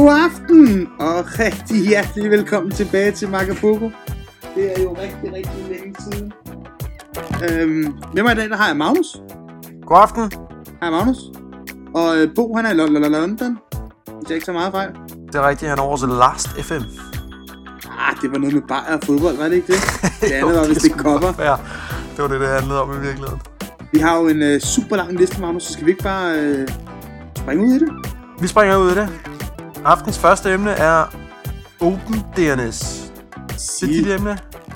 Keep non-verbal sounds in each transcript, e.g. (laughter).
God aften, og rigtig hjertelig velkommen tilbage til Macapoko. Det er jo rigtig, rigtig længe siden. Øhm, med mig i dag, der har jeg Magnus. God aften. Hej Magnus. Og øh, Bo, han er i Lo- Lo- Lo- London. Det er ikke så meget fejl. Det er rigtigt, han er over til Last FM. Ah, det var noget med bajer og fodbold, var det ikke det? (laughs) Det andet var, hvis det cover. godt være. Det var det, det handlede om i virkeligheden. Vi har jo en øh, super lang liste, Magnus, så skal vi ikke bare øh, springe ud i det? Vi springer ud i det. Aftens første emne er Open DNS. Det er dit emne.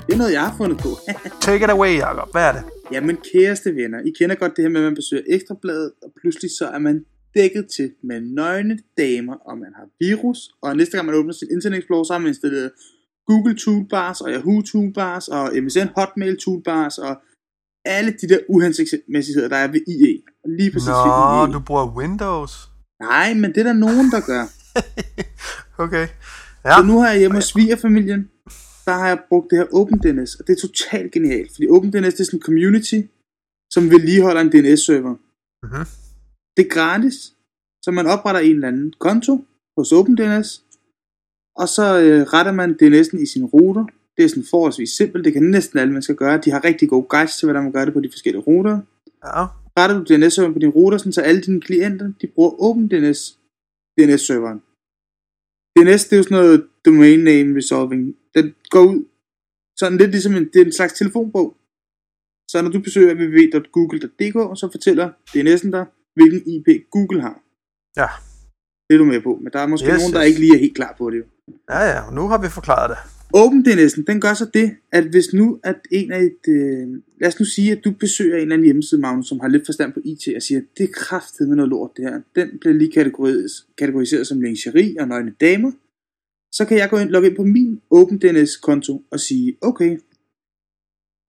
Det er noget, jeg har fundet på. (laughs) Take it away, Jacob. Hvad er det? Jamen, kæreste venner, I kender godt det her med, at man besøger ekstrabladet, og pludselig så er man dækket til med nøgne damer, og man har virus, og næste gang man åbner sin Internet Explorer, så har man installeret Google Toolbars, og Yahoo Toolbars, og MSN Hotmail Toolbars, og alle de der uhensigtsmæssigheder, der er ved IE. Og lige præcis ved Nå, IE. du bruger Windows. Nej, men det er der nogen, der gør. (laughs) Okay. Ja. Så nu har jeg hjemme hos svigerfamilien, der har jeg brugt det her OpenDNS, og det er totalt genialt, fordi OpenDNS det er sådan en community, som vedligeholder en DNS-server. Mhm. Det er gratis, så man opretter en eller anden konto hos OpenDNS, og så øh, retter man DNS'en i sine ruter. Det er sådan forholdsvis simpelt, det kan næsten alle mennesker gøre. De har rigtig gode guides til, hvordan man gør det på de forskellige ruter. ja. Retter du DNS-serveren på din router, sådan, så alle dine klienter de bruger OpenDNS DNS-serveren. DNS det er jo sådan noget domain name resolving. Den går ud sådan lidt ligesom en, det er en slags telefonbog. Så når du besøger www.google.dk, så fortæller DNS'en dig, hvilken IP Google har. Ja. Det er du med på, men der er måske Yes, nogen, der yes. ikke lige er helt klar på det. Jo. Ja, ja, nu har vi forklaret det. OpenDNS'en, den gør så det, at hvis nu at en af et, øh, lad os nu sige, at du besøger en eller anden hjemmeside, Magnus, som har lidt forstand på IT, og siger, det er kraftet med noget lort det her. Den bliver lige kategoriseret, kategoriseret som lingerie og nøgne damer. Så kan jeg gå ind, logge ind på min OpenDNS-konto og sige, okay,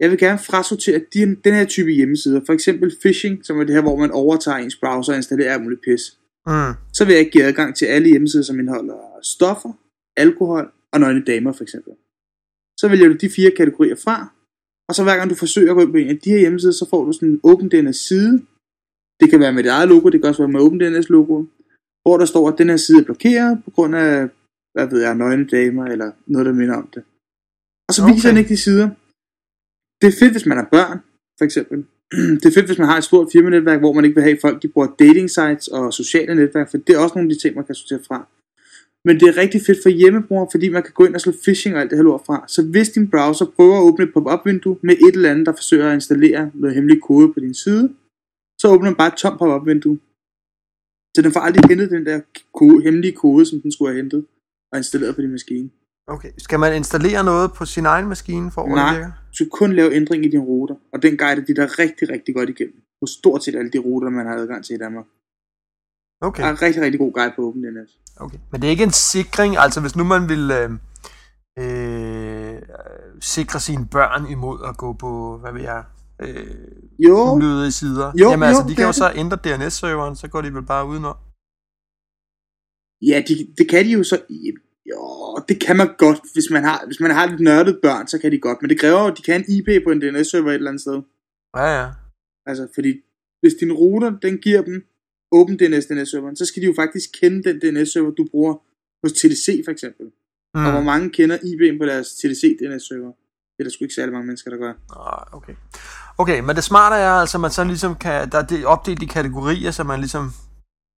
jeg vil gerne frasortere de, den her type hjemmesider, for eksempel phishing, som er det her, hvor man overtager ens browser og installerer alt muligt pis Mm. så vil jeg give adgang til alle hjemmesider, som indeholder stoffer, alkohol og nøgne damer for eksempel. Så vælger du de fire kategorier fra, og så hver gang du forsøger at gå ind på en af de her hjemmesider, så får du sådan en OpenDNS side. Det kan være med dit eget logo, det kan også være med OpenDNS logo, hvor der står, at den her side er blokeret på grund af, hvad ved jeg, nøgne damer eller noget, der minder om det. Og så Okay. viser den ikke de sider. Det er fedt, hvis man har børn, for eksempel. (clears throat) det er fedt, hvis man har et stort firmanetværk, hvor man ikke vil have folk, de bruger dating sites og sociale netværk, for det er også nogle af de ting, man kan sortere fra. Men det er rigtig fedt for hjemmebrugere, fordi man kan gå ind og slå phishing og alt det her lort fra. Så hvis din browser prøver at åbne et pop-up vindue med et eller andet, der forsøger at installere noget hemmelig kode på din side, så åbner den bare et tomt pop-up vindue. Så den får aldrig hentet den der kode, hemmelige kode, som den skulle have hentet og installeret på din maskine. Okay. Skal man installere noget på sin egen maskine, for at Nej. Du skal kun lave ændring i din router, og den guider de der rigtig, rigtig godt igennem. På stort set alle de ruter, man har adgang til i Danmark. Okay. Der er en rigtig, rigtig god guide på OpenDNS. Okay. Men det er ikke en sikring, altså hvis nu man vil øh, øh, sikre sine børn imod at gå på, hvad ved jeg, øh, Jo, ulydige sider. Jo, Jamen altså, jo, de det kan jo det. så ændre DNS-serveren, så går de vel bare udenom. ja, de, det kan de jo så... Jo, det kan man godt, hvis man har, hvis man har lidt nørdet børn, så kan de godt. Men det kræver jo, at de kan en IP på en DNS-server et eller andet sted. Ja, ja. Altså, fordi hvis din router, den giver dem OpenDNS DNS-serveren, så skal de jo faktisk kende den DNS-server, du bruger hos TDC for eksempel. Mm. Og hvor mange kender IP'en på deres TDC DNS-server. Det er der sgu ikke særlig mange mennesker, der gør. Ah, okay. Okay, men det smarte er altså, at man så ligesom kan, der er det opdelt i kategorier, så man ligesom,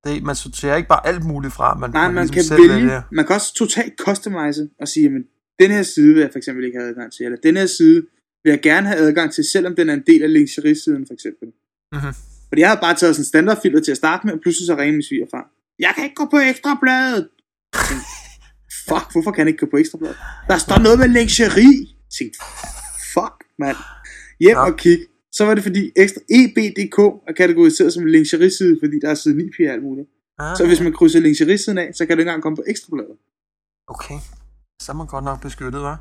det, man sorterer ikke bare alt muligt fra, man, Nej, man ligesom kan vælge, man kan også totalt customize og sige, at den her side vil jeg for eksempel ikke have adgang til, eller den her side vil jeg gerne have adgang til, selvom den er en del af lingerie-siden for eksempel. Mhm. Fordi jeg har bare taget sådan en standardfilter til at starte med, og pludselig så ringer min svigerfar. Jeg kan ikke gå på ekstrabladet! Fuck, hvorfor kan jeg ikke gå på ekstrabladet? Der står noget med lingerie! Jeg tænkte, fuck, mand. Hjem Ja. og kig. Så var det fordi ekstra EBDK er kategoriseret som lingerie-side, fordi der er siden IP og alt muligt. Ah, Så hvis man krydser lingerie-siden af, så kan du ikke engang komme på ekstrabladet. Okay, så er man godt nok beskyttet, hva'?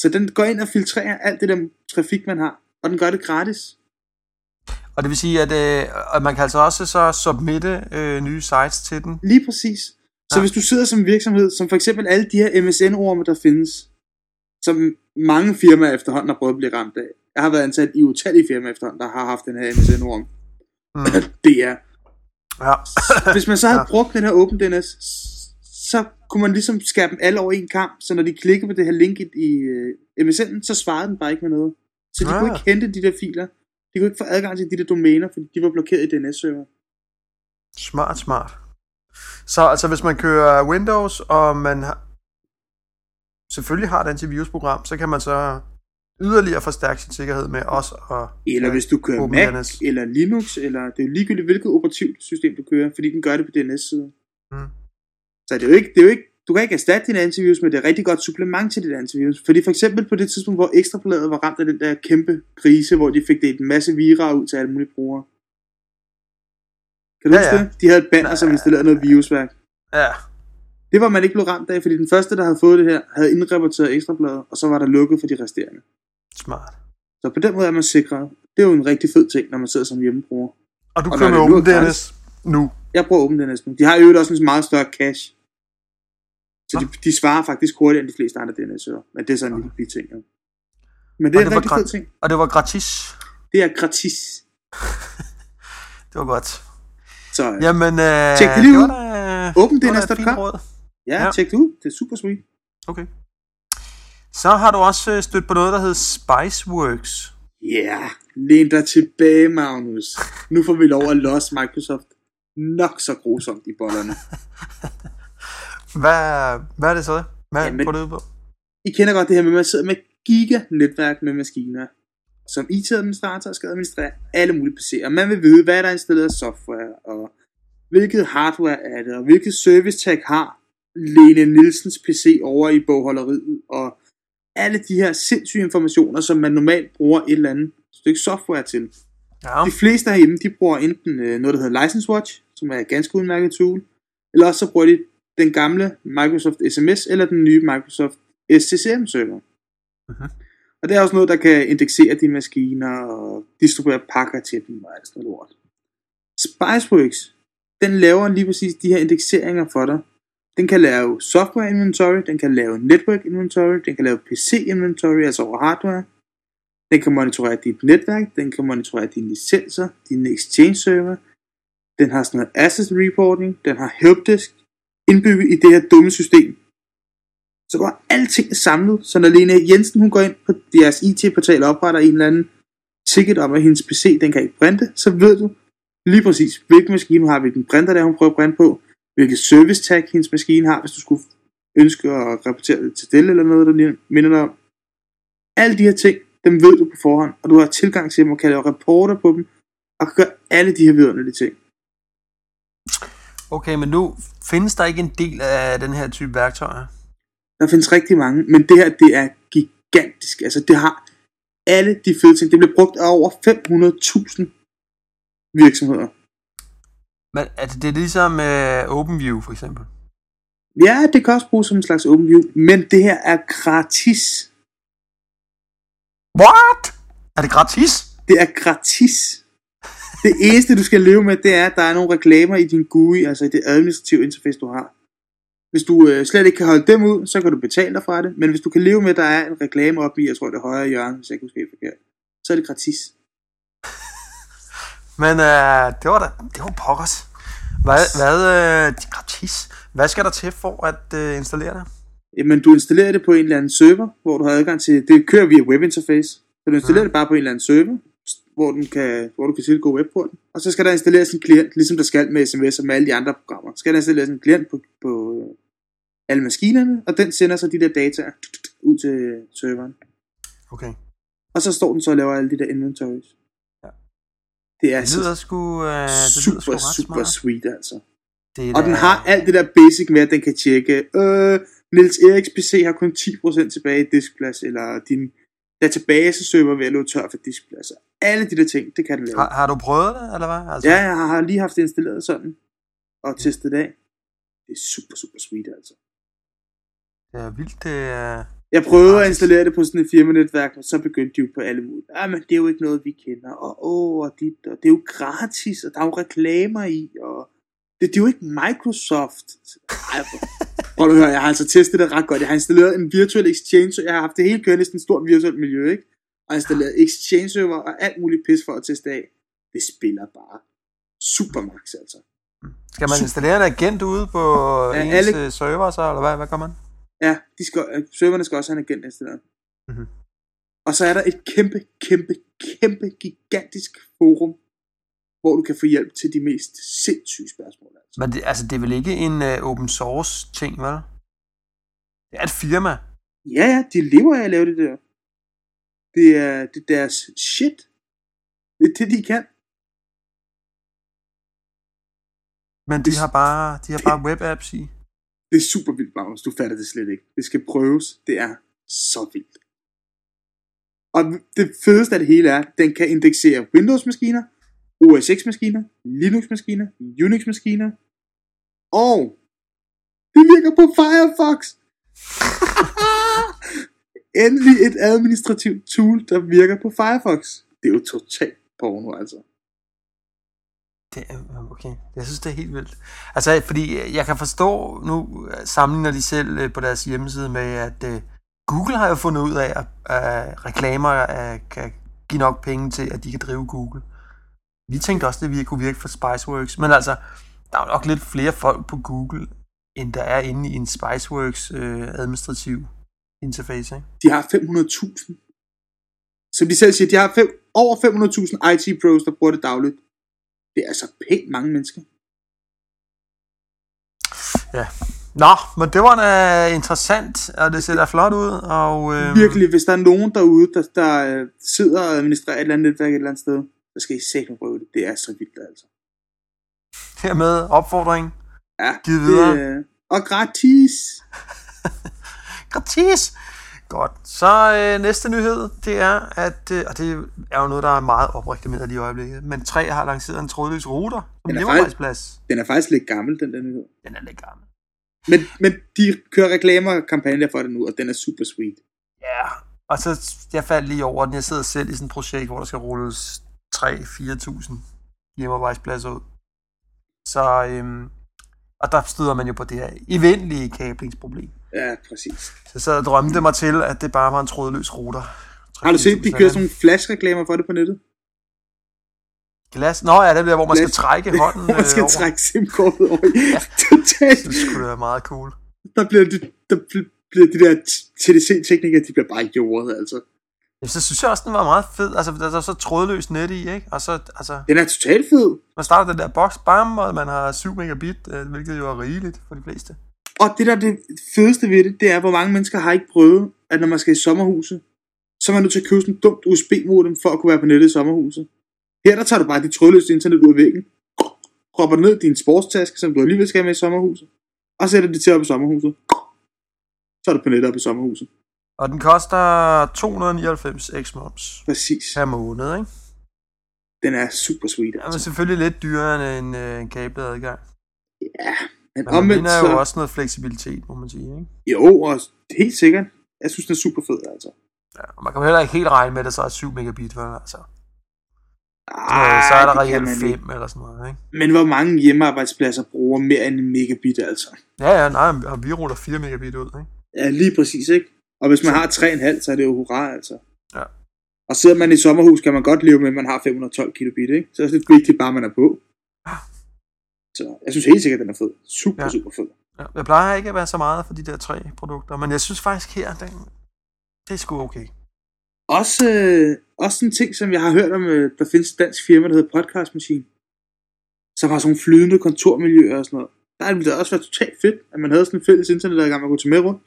Så den går ind og filtrerer alt det der trafik, man har, og den gør det gratis. Og det vil sige, at, øh, at man kan altså også så submitte øh, nye sites til den. Lige præcis. Så Ja. hvis du sidder som virksomhed, som for eksempel alle de her MSN-orme, der findes, som mange firmaer efterhånden har prøvet at blive ramt af. Jeg har været ansat i utallige firmaer efterhånden, der har haft den her MSN-orm. Mm. (clears throat) det er. Ja. (clears throat) Hvis man så havde Ja. brugt den her OpenDNS, så kunne man ligesom skære dem alle over en kamp, så når de klikkede på det her link i, i uh, MSN'en, så svarede den bare ikke med noget. Så de ah. kunne ikke hente de der filer. De kunne ikke få adgang til de der domæner, fordi de var blokeret i DNS-server. Smart, smart. Så altså hvis man kører Windows, og man har, selvfølgelig har et antivirusprogram, så kan man så yderligere forstærke sin sikkerhed med os og Eller hvis du kører Mac, DNS. eller Linux, eller det er jo ligegyldigt, hvilket operativsystem du kører, fordi den gør det på DNS-siden. Mm. Så det er jo ikke, det er jo ikke du kan ikke erstatte din antivirus, men det er rigtig godt supplement til dit antivirus. Fordi for eksempel på det tidspunkt, hvor Ekstrabladet var ramt af den der kæmpe krise, hvor de fik det en masse vira ud til alle mulige brugere. Kan du ja, huske ja. det? De havde et banner, ja, som installerede noget virusværk. Ja. Det var man ikke blevet ramt af, fordi den første, der havde fået det her, havde indrapporteret Ekstrabladet, og så var der lukket for de resterende. Smart. Så på den måde er man sikret. Det er jo en rigtig fed ting, når man sidder som hjemmebruger. Og du kører med OpenDNS nu? Jeg bruger OpenDNS nu. De har jo også en meget større cache. Så de, de svarer faktisk hurtigere end de fleste andre DNS'er. Men det er sådan en lille ting. Ja. Men det er en rigtig fed ting. Og det var gratis? Det er gratis. (laughs) det var godt. Så Jamen, øh, tjek det lige ud. OpenDNS.com. Ja, ja, tjek det ud. Det er super sweet. Okay. Så har du også øh, stødt på noget, der hedder Spiceworks. Ja, yeah. læn dig tilbage, Magnus. Nu får vi lov at losse Microsoft nok så grusomt i bollerne. (laughs) Hvad, hvad er det så? Hvad ja, går det ud på? I kender godt det her med, at man sidder med giga-netværk med maskiner, som IT-administrator skal administrere alle mulige PC'er. Man vil vide, hvad der er installeret af software, og hvilket hardware er det, og hvilket service tag har Lene Nielsens PC over i bogholderiet, og alle de her sindssyge informationer, som man normalt bruger et eller andet stykke software til. Ja. De fleste herhjemme, de bruger enten øh, noget, der hedder License Watch, som er et ganske udmærket tool, eller også så bruger de den gamle Microsoft SMS eller den nye Microsoft SCCM server. Uh-huh. Og det er også noget, der kan indeksere de maskiner og distribuere pakker til dem og alt sådan noget lort. Spiceworks, den laver lige præcis de her indekseringer for dig. Den kan lave software inventory, den kan lave network inventory, den kan lave PC inventory, altså over hardware. Den kan monitorere dit netværk, den kan monitorere dine licenser, dine exchange server. Den har sådan noget asset reporting, den har helpdesk, indbygget i det her dumme system. Så går alting samlet, så når Lene Jensen hun går ind på deres IT-portal og opretter en eller anden ticket om, at hendes PC den kan ikke printe, så ved du lige præcis, hvilken maskine hun har, hvilken printer der hun prøver at printe på, hvilket service tag hendes maskine har, hvis du skulle ønske at rapportere det til Dell eller noget, der minder dig om. Alle de her ting, dem ved du på forhånd, og du har tilgang til dem og kan lave rapporter på dem, og kan gøre alle de her vidunderlige ting. Okay, men nu findes der ikke en del af den her type værktøjer? Der findes rigtig mange, men det her, det er gigantisk. Altså, det har alle de fede ting. Det bliver brugt af over 500.000 virksomheder. Men er det, det er ligesom uh, OpenView, for eksempel? Ja, det kan også bruges som en slags OpenView, men det her er gratis. What? Er det gratis? Det er gratis. Det eneste, du skal leve med, det er, at der er nogle reklamer i din GUI, altså i det administrative interface, du har. Hvis du øh, slet ikke kan holde dem ud, så kan du betale dig fra det. Men hvis du kan leve med, at der er en reklame oppe i, jeg tror det højre hjørne, hvis jeg ikke husker forkert, så er det gratis. (laughs) Men øh, det var da, det var pokkers. Hvad, hvad øh, gratis? Hvad skal der til for at øh, installere det? Jamen, du installerer det på en eller anden server, hvor du har adgang til, det kører via webinterface. Så du installerer ja. det bare på en eller anden server, hvor, den kan, hvor du kan tilgå webporten. Og så skal der installeres en klient, ligesom der skal med sms og med alle de andre programmer. Så skal der installeres en klient på, på øh, alle maskinerne, og den sender så de der data ud til serveren. Okay. Og så står den så og laver alle de der inventories. Ja. Det er det lyder så sgu, uh, det super, lyder sgu super smart. sweet, altså. Det og der... den har alt det der basic med, at den kan tjekke, øh, Niels Eriks PC har kun 10% tilbage i diskplads, eller din databaseserver ved at løbe tør for diskpladser. Alle de der ting, det kan den lave. Har, har du prøvet det, eller hvad? Altså... Ja, jeg har lige haft det installeret sådan, og testet det af. Det er super, super sweet, altså. Det er vildt, det er... Jeg prøvede at installere det på sådan et firmanetværk, og så begyndte de jo på alle mulige. Ja, men det er jo ikke noget, vi kender, og åh, og dit, og det er jo gratis, og der er jo reklamer i, og det, det er jo ikke Microsoft. Ej, Prøv at høre, jeg har altså testet det ret godt. Jeg har installeret en virtual exchange, jeg har haft det hele kørende i et stort virtuelt miljø, ikke? Og installeret exchange server og alt muligt pis for at teste af. Det spiller bare super max, altså. Skal man installere en agent ude på Ja, ens alle- alle... server så, eller hvad, hvad gør man? Ja, de skal, øh, serverne skal også have en agent installeret. Mhm. Og så er der et kæmpe, kæmpe, kæmpe, gigantisk forum, hvor du kan få hjælp til de mest sindssyge spørgsmål. Altså. Men det, altså, det er vel ikke en uh, open source ting, vel? Det er et firma. Ja, ja, de lever af at lave det der. Det er, det er deres shit. Det er det, de kan. Men de Det- har bare, de har bare web apps i. Det er super vildt, Magnus. Du fatter det slet ikke. Det skal prøves. Det er så vildt. Og det fedeste af det hele er, at den kan indeksere Windows-maskiner, OS X-maskiner, Linux-maskiner, Unix-maskiner, og det virker på Firefox. (laughs) Endelig et administrativt tool, der virker på Firefox. Det er jo totalt porno, altså. Det er, okay, jeg synes, det er helt vildt. Altså, fordi øh, jeg kan forstå, nu øh, sammenligner de selv øh, på deres hjemmeside med, at uh, Google har jo fundet ud af, at uh, reklamer uh, kan give nok penge til, at de kan drive Google. Vi tænkte også, at det kunne virke for Spiceworks, men altså, der er jo nok lidt flere folk på Google, end der er inde i en Spiceworks uh, administrativ interface, ikke? De har 500.000. Som de selv siger, de har fem, over 500.000 IT-pros, der bruger det dagligt. Det er altså pænt mange mennesker. Nå, men det var da interessant, og det ser da flot ud, og... Øh, Virkelig, hvis der er nogen derude, der, der øh, sidder og administrerer et eller andet netværk et eller andet sted, så skal I sætte prøve det. Det er så vildt, altså. Hermed opfordring. Ja, Giv videre. Det, øh, og gratis. (laughs) Gratis! Godt. Så øh, næste nyhed, det er, at, øh, og det er jo noget, der er meget opreklameret lige i øjeblikket, men 3 har lanceret en trådløs router er hjemmearbejdsplads. Den er faktisk lidt gammel, den der nyhed. Den er lidt gammel. Men, men de kører reklamer og kampagner for det nu, og den er super sweet. Ja, og så jeg faldt lige over den. Jeg sidder selv i sådan et projekt, hvor der skal rulles 3-4.000 hjemmearbejdspladser ud. Så, øhm, og der støder man jo på det her eventlige kablingsproblem. Ja, præcis. Så jeg sad og drømte mig til, at det bare var en trådløs router. Har du set, de 3-4.000 kører sådan nogle flash-reklamer for det på nettet? Glas? Nå ja, det er der, hvor man skal trække (laughs) hånden man skal øh, over. trække SIM-kortet over i. (laughs) Totalt. Det skulle være meget cool. Der bliver, de, der bl- bliver de der TDC-teknikere, de bliver bare jordet, altså. Jamen, så synes jeg også, den var meget fed. Altså, der er så trådløs net i, ikke? Og så, altså, Den er totalt fed. man starter den der boks, bam, og man har 7 megabit, øh, hvilket jo er rigeligt for de fleste. Og det der er det fedeste ved det, det er, hvor mange mennesker har ikke prøvet, at når man skal i sommerhuset, så er man nødt til at købe sådan et dumt USB-modem for at kunne være på nettet i sommerhuset. Her der tager du bare dit trådløse internet ud af væggen, propper ned i din sportstaske, som du alligevel skal have med i sommerhuset, og sætter det til op i sommerhuset. Så er du på nettet op i sommerhuset. Og den koster 299 x moms Præcis. per måned, ikke? Den er super sweet. Det er Altså. selvfølgelig lidt dyrere end øh, en kablet adgang. Ja, men Men omvendt vinder jo så... også noget fleksibilitet, må man sige, ikke? Jo, og helt sikkert. Jeg synes, den er super fed, altså. Ja, og man kan jo heller ikke helt regne med, at det så er 7 megabit, vel? Altså, Ej, så er der reelt man 5 ikke. eller sådan noget, ikke? Men hvor mange hjemmearbejdspladser bruger mere end en megabit, altså? Ja, ja, nej, og vi ruller 4 megabit ud, ikke? Ja, lige præcis, ikke? Og hvis man har 3,5, så er det jo hurra, altså. Ja. Og sidder man i sommerhus, kan man godt leve med, at man har 512 kilobit, ikke? Så er det lidt vigtigt bare, man er på. Så jeg synes helt sikkert, den er fed. Super, ja. super fed. Ja, jeg plejer ikke at være så meget for de der tre produkter, men jeg synes faktisk her, den, det er sgu okay. Også, øh, også en ting, som jeg har hørt om, øh, der findes et dansk firma, der hedder Podcast Machine, som har sådan nogle flydende kontormiljøer og sådan noget. Der ville det også være totalt fedt, at man havde sådan en fælles internetadgang, man kunne tage med rundt.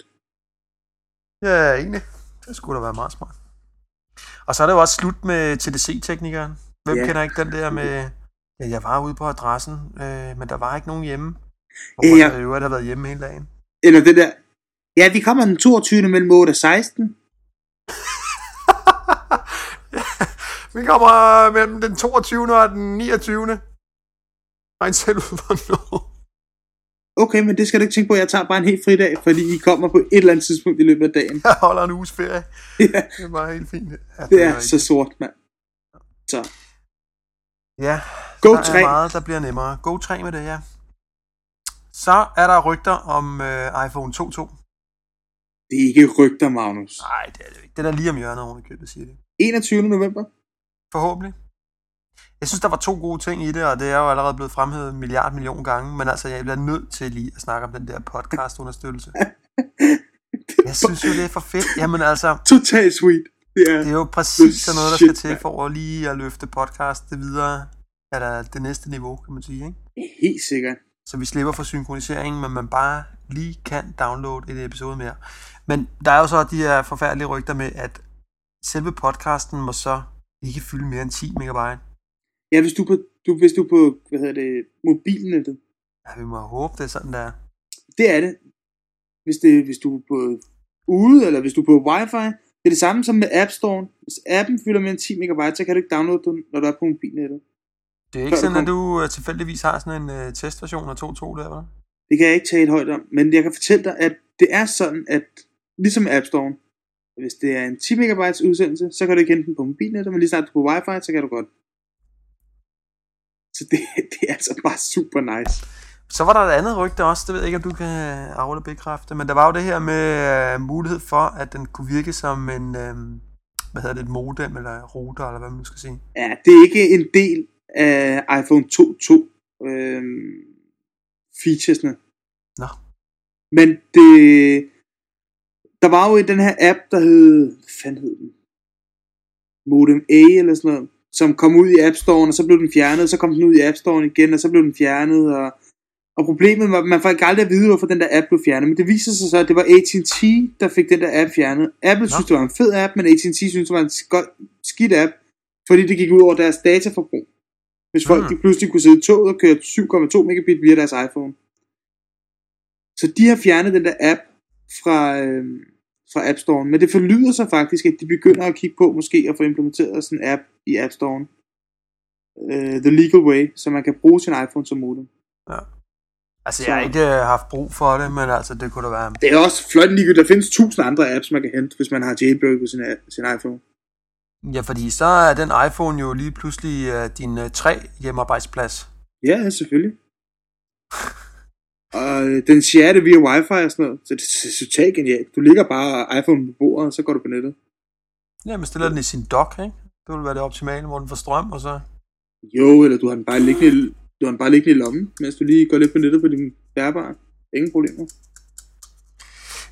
Ja, egentlig. Det skulle da være meget smart. Og så er det jo også slut med TDC-teknikeren. Hvem Ja. kender ikke den der med... Ja, jeg var ude på adressen, øh, men der var ikke nogen hjemme. Hvor Ja. jeg øvrigt har været hjemme hele dagen. Eller det der, ja, vi kommer den 22. mellem 8 og 16. (laughs) Vi kommer mellem den 22. og den 29. Regn selv ud, hvornår. Okay, men det skal du ikke tænke på, jeg tager bare en helt fridag, fordi I kommer på et eller andet tidspunkt i løbet af dagen. Jeg holder en uges ferie. ja, Det er bare helt fint. Ja, det er rigtigt. så sort, mand. Så, Ja, Go der 3. er meget, der bliver nemmere. Go 3 med det, ja. Så er der rygter om øh, iPhone 2.2. det er ikke rygter, Magnus. Nej, det er det ikke. Den er lige om hjørnet i købet, siger det. 21. november. Forhåbentlig. Jeg synes, der var to gode ting i det, og det er jo allerede blevet fremhævet en milliard million gange, men altså, jeg bliver nødt til lige at snakke om den der podcast-understøttelse. (laughs) Jeg synes jo, det er for fedt. Jamen altså, Totalt sweet. Det er, det er jo præcis sådan noget, der skal til for at lige at løfte podcast det videre. Er der det næste niveau, kan man sige, ikke? helt sikkert. Så vi slipper for synkronisering, men man bare lige kan downloade et episode mere. Men der er jo så de her forfærdelige rygter med, at selve podcasten må så ikke fylde mere end 10 megabyte. Ja, hvis du, på, du, hvis du på, hvad hedder det, mobilnettet. Ja, vi må håbe, det er sådan, der. Det er det. Hvis, det, hvis du er på ude, eller hvis du er på wifi, det er det samme som med App Store. Hvis appen fylder mere end 10 megabyte, så kan du ikke downloade den, når du er på mobilnettet. Det er ikke Før sådan, at du øh, tilfældigvis har sådan en uh, testversion af 2.2 der, vel? Det kan jeg ikke tale højt om, men jeg kan fortælle dig, at det er sådan, at ligesom App Store, hvis det er en 10 megabytes udsendelse, så kan du ikke hente den på mobilnettet, men lige snart du er på wifi, så kan du godt. Så det, (laughs) det er altså bare super nice. Så var der et andet rygte også, det ved jeg ikke, om du kan afle og bekræfte, men der var jo det her med uh, mulighed for, at den kunne virke som en, uh, hvad hedder det, et modem eller router, eller hvad man skal sige. Ja, det er ikke en del af iPhone 2.2 øhm, featuresne. Nå. Men det, der var jo i den her app, der hed, hvad fanden hed den? Modem A eller sådan noget, som kom ud i App Store, og så blev den fjernet, så kom den ud i App Store igen, og så blev den fjernet, og, og problemet var, at man får aldrig at vide, hvorfor den der app blev fjernet, men det viser sig så, at det var AT&T, der fik den der app fjernet. Apple Nå. synes, det var en fed app, men AT&T synes, det var en sk- skidt app, fordi det gik ud over deres dataforbrug. Hvis folk Mm. de pludselig kunne sidde i toget og køre 7,2 megabit via deres iPhone. Så de har fjernet den der app fra, øh, fra App Store. Men det forlyder sig faktisk, at de begynder at kigge på måske at få implementeret sådan en app i App Store. Uh, the legal way, så man kan bruge sin iPhone som modem. Altså, Så- jeg har ikke øh, haft brug for det, men altså, det kunne da være... Det er også flot ligegyldigt. Der findes tusind andre apps, man kan hente, hvis man har jailbreak på sin, sin iPhone. Ja, fordi så er den iPhone jo lige pludselig uh, din uh, tre hjemmearbejdsplads. Ja, selvfølgelig. (laughs) Og øh, den share det via wifi og sådan noget, så det er totalt genialt. Du ligger bare iPhone på bordet, og så går du på nettet. Ja, man stiller den i sin dock, ikke? Det vil være det optimale, hvor den får strøm, og så... Jo, eller du har den bare liggende, du har den bare liggende i lommen, mens du lige går lidt på nettet på din bærbare. Ingen problemer.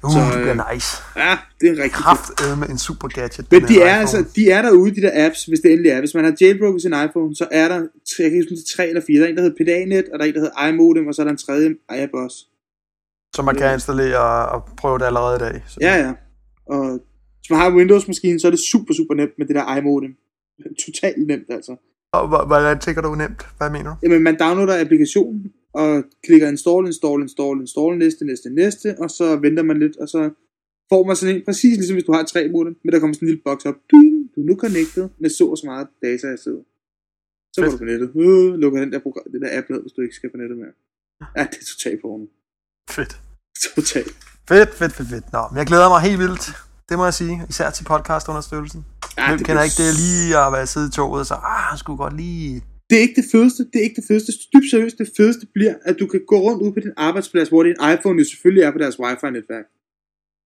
Uh, Så, det øh, bliver nice. Ja, det er rigtig. Kraft med en super gadget. Men de er, iPhone. altså, de er derude, de der apps, hvis det endelig er. Hvis man har jailbroken sin iPhone, så er der, tre- jeg kan ikke huske, tre eller fire. Der er en, der hedder PDA-net, og der er en, der hedder iModem, og så er der en tredje app også. Så man kan installere og prøve det allerede i dag. Så. Ja, ja. Og hvis man har en Windows-maskine, så er det super, super nemt med det der iModem. Totalt nemt, altså. Og hvor- hvordan tænker du nemt? Hvad mener du? Jamen, man downloader applikationen, og klikker install, install, install, install, næste, næste, næste, og så venter man lidt, og så får man sådan en, præcis ligesom hvis du har tre modem, men der kommer sådan en lille boks op, Ding, du er nu connected med så og så meget data i stedet. Så går du på nettet, øh, lukker den der, program, den der app ned, hvis du ikke skal på nettet mere. Ja, det er totalt porno. Fedt. Totalt. Fedt, fedt, fedt, fedt. Nå, men jeg glæder mig helt vildt. Det må jeg sige. Især til podcastunderstøttelsen. Ja, Hvem det, kender er- ikke det lige at være siddet i toget og så, ah, han skulle godt lige... det er ikke det fedeste, det er ikke det fedeste. Dybt seriøst, det fedeste bliver, at du kan gå rundt ud på din arbejdsplads, hvor din iPhone jo selvfølgelig er på deres wifi-netværk.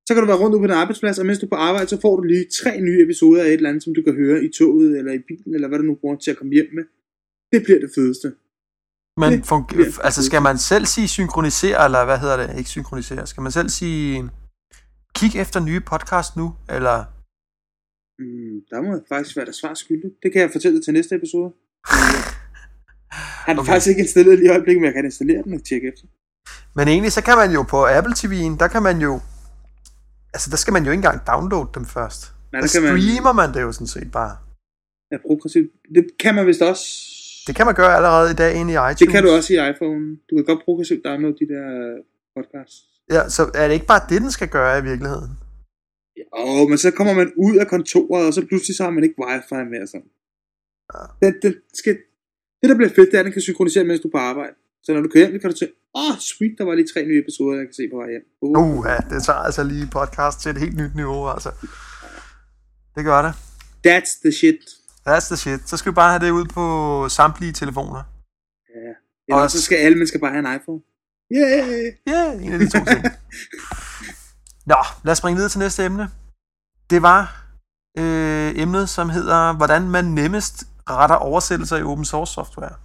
Så kan du være rundt ud på din arbejdsplads, og mens du er på arbejde, så får du lige tre nye episoder af et eller andet, som du kan høre i toget, eller i bilen, eller hvad du nu bruger til at komme hjem med. Det bliver det fedeste. Men Det fungerer, bliver altså skal man selv sige synkronisere, eller hvad hedder det? Ikke synkronisere. Skal man selv sige, kig efter nye podcast nu, eller... Mm, der må jeg faktisk være der svar skyldig. Det kan jeg fortælle dig til næste episode. (laughs) Han er Okay. faktisk ikke installeret lige i øjeblikket, men jeg kan installere den og tjekke efter. Men egentlig, så kan man jo på Apple TV'en, der kan man jo... Altså, der skal man jo ikke engang downloade dem først. Nej, der der kan man- streamer man det jo sådan set bare. Ja, progressivt. Det kan man vist også. Det kan man gøre allerede i dag inde i iTunes. det kan du også i iPhone. Du kan godt progressivt downloade de der podcasts. Ja, så er det ikke bare det, den skal gøre i virkeligheden? Åh, men så kommer man ud af kontoret, og så pludselig så har man ikke wifi mere. Sådan. Ja. Det, det, skal, det, der bliver fedt, det er, at den kan synkronisere, mens du er på arbejde. Så når du kører hjem, kan du tænke, åh, oh, sweet, der var lige tre nye episoder, jeg kan se på vej hjem. Uh. Uh, ja, det tager altså lige podcast til et helt nyt niveau, altså. Det gør det. That's the shit. That's the shit. Så skal vi bare have det ud på samtlige telefoner. Ja. Eller Og- så skal alle mennesker bare have en iPhone. Yeah! Ja, yeah, en af de to ting. (laughs) Nå, lad os springe videre til næste emne. Det var øh, emnet, som hedder, hvordan man nemmest retter oversættelser i open source software.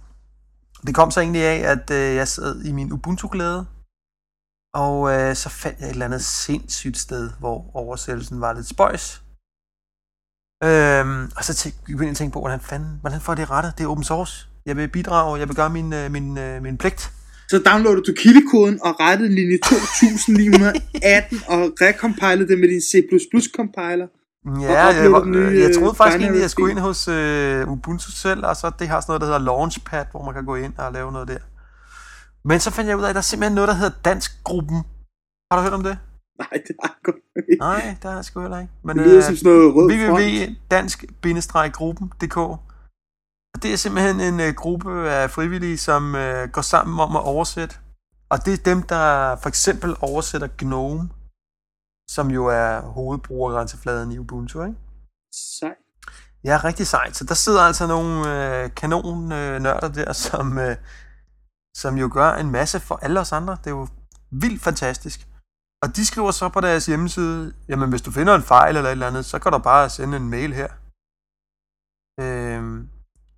Det kom så egentlig af, at øh, jeg sad i min Ubuntu-glæde, og øh, så fandt jeg et eller andet sindssygt sted, hvor oversættelsen var lidt spøjs. Øhm, og så tænkte jeg at tænke på, hvordan, fanden, hvordan får det rettet? Det er open source. Jeg vil bidrage, jeg vil gøre min, øh, min, øh, min pligt. Så downloadede du kildekoden og rettede linje 2918 og recompilede det med din C++ compiler. Ja, jeg, nye, jeg øh, troede faktisk binary egentlig, at jeg skulle ind hos øh, Ubuntu selv, og så det har sådan noget, der hedder Launchpad, hvor man kan gå ind og lave noget der. Men så fandt jeg ud af, at der er simpelthen noget, der hedder Danskgruppen. Har du hørt om det? Nej, det har jeg ikke. Nej, det har jeg sgu heller ikke. Men, Det lyder som sådan noget rød www.dansk-gruppen.dk Og det er simpelthen en øh, gruppe af frivillige, som øh, går sammen om at oversætte. Og det er dem, der for eksempel oversætter GNOME, som jo er hovedbrugergrænsefladen i Ubuntu, ikke? Sej. Ja, rigtig sejt. Så der sidder altså nogle øh, kanon øh, nørder der, som, øh, som jo gør en masse for alle os andre. Det er jo vildt fantastisk. Og de skriver så på deres hjemmeside, jamen hvis du finder en fejl eller et eller andet, så kan du bare sende en mail her. Øhm,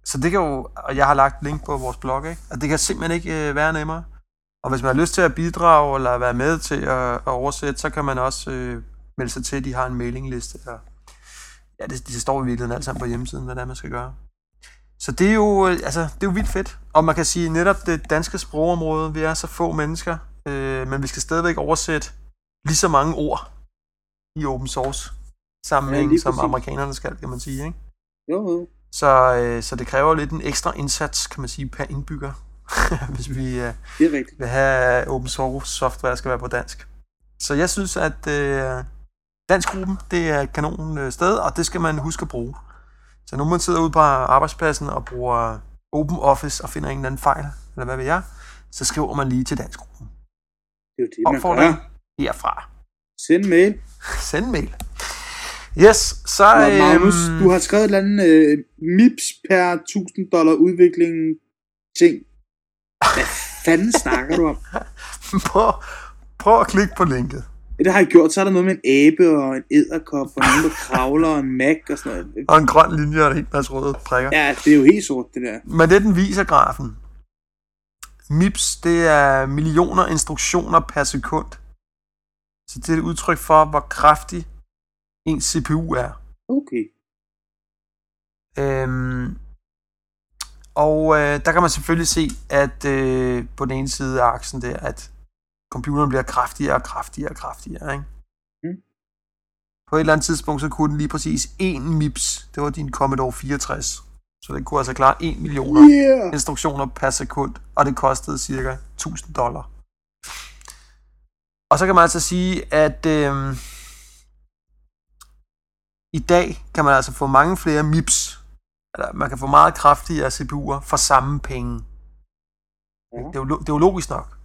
så det kan jo, og jeg har lagt link på vores blog, ikke? og det kan simpelthen ikke øh, være nemmere. Og hvis man har lyst til at bidrage eller være med til at, at oversætte, så kan man også øh, melde sig til, de har en mailingliste. Og, ja, det, det står i virkeligheden alt sammen på hjemmesiden, hvad det er, man skal gøre. Så det er jo, øh, altså, det er jo vildt fedt. Og man kan sige, netop det danske sprogområde, vi er så få mennesker, øh, men vi skal stadigvæk oversætte lige så mange ord i open source sammenhæng, Ja, som amerikanerne skal, kan man sige. Ikke? Jo, jo. Så, øh, så det kræver lidt en ekstra indsats, kan man sige, per indbygger, (laughs) hvis vi øh, Det er rigtigt. vil have open source software, skal være på dansk. Så jeg synes, at øh, Danskgruppen, det er et kanon øh, sted, og det skal man huske at bruge. Så når man sidder ude på arbejdspladsen og bruger Open Office og finder en eller anden fejl, eller hvad ved jeg, så skriver man lige til Danskgruppen. Det er det, man Opfordring gør. herfra. Send mail. (laughs) Send en mail. Yes, så... Nå, Magnus, øhm, du har skrevet et eller andet øh, MIPS per 1000 dollar udvikling ting. Hvad fanden snakker du om? (laughs) prøv, prøv at klikke på linket. Det har jeg gjort. Så er der noget med en abe og en æderkop og nogen, der kravler og en mag og sådan noget. Og en grøn linje og en hel masse røde prikker. Ja, det er jo helt sort, det der. Men det, den viser grafen. MIPS, det er millioner instruktioner per sekund. Så det er et udtryk for, hvor kraftig en CPU er. Okay. Øhm, og øh, der kan man selvfølgelig se, at øh, på den ene side af aksen der, at computeren bliver kraftigere og kraftigere og kraftigere. Ikke? Mm. På et eller andet tidspunkt, så kunne den lige præcis 1 MIPS. Det var din Commodore 64. Så den kunne altså klare 1 millioner Yeah! instruktioner per sekund, og det kostede cirka 1000 dollar. Og så kan man altså sige, at øh, i dag kan man altså få mange flere MIPS, eller man kan få meget kraftigere CPU'er for samme penge. Ja. Det, er jo, det er jo logisk nok.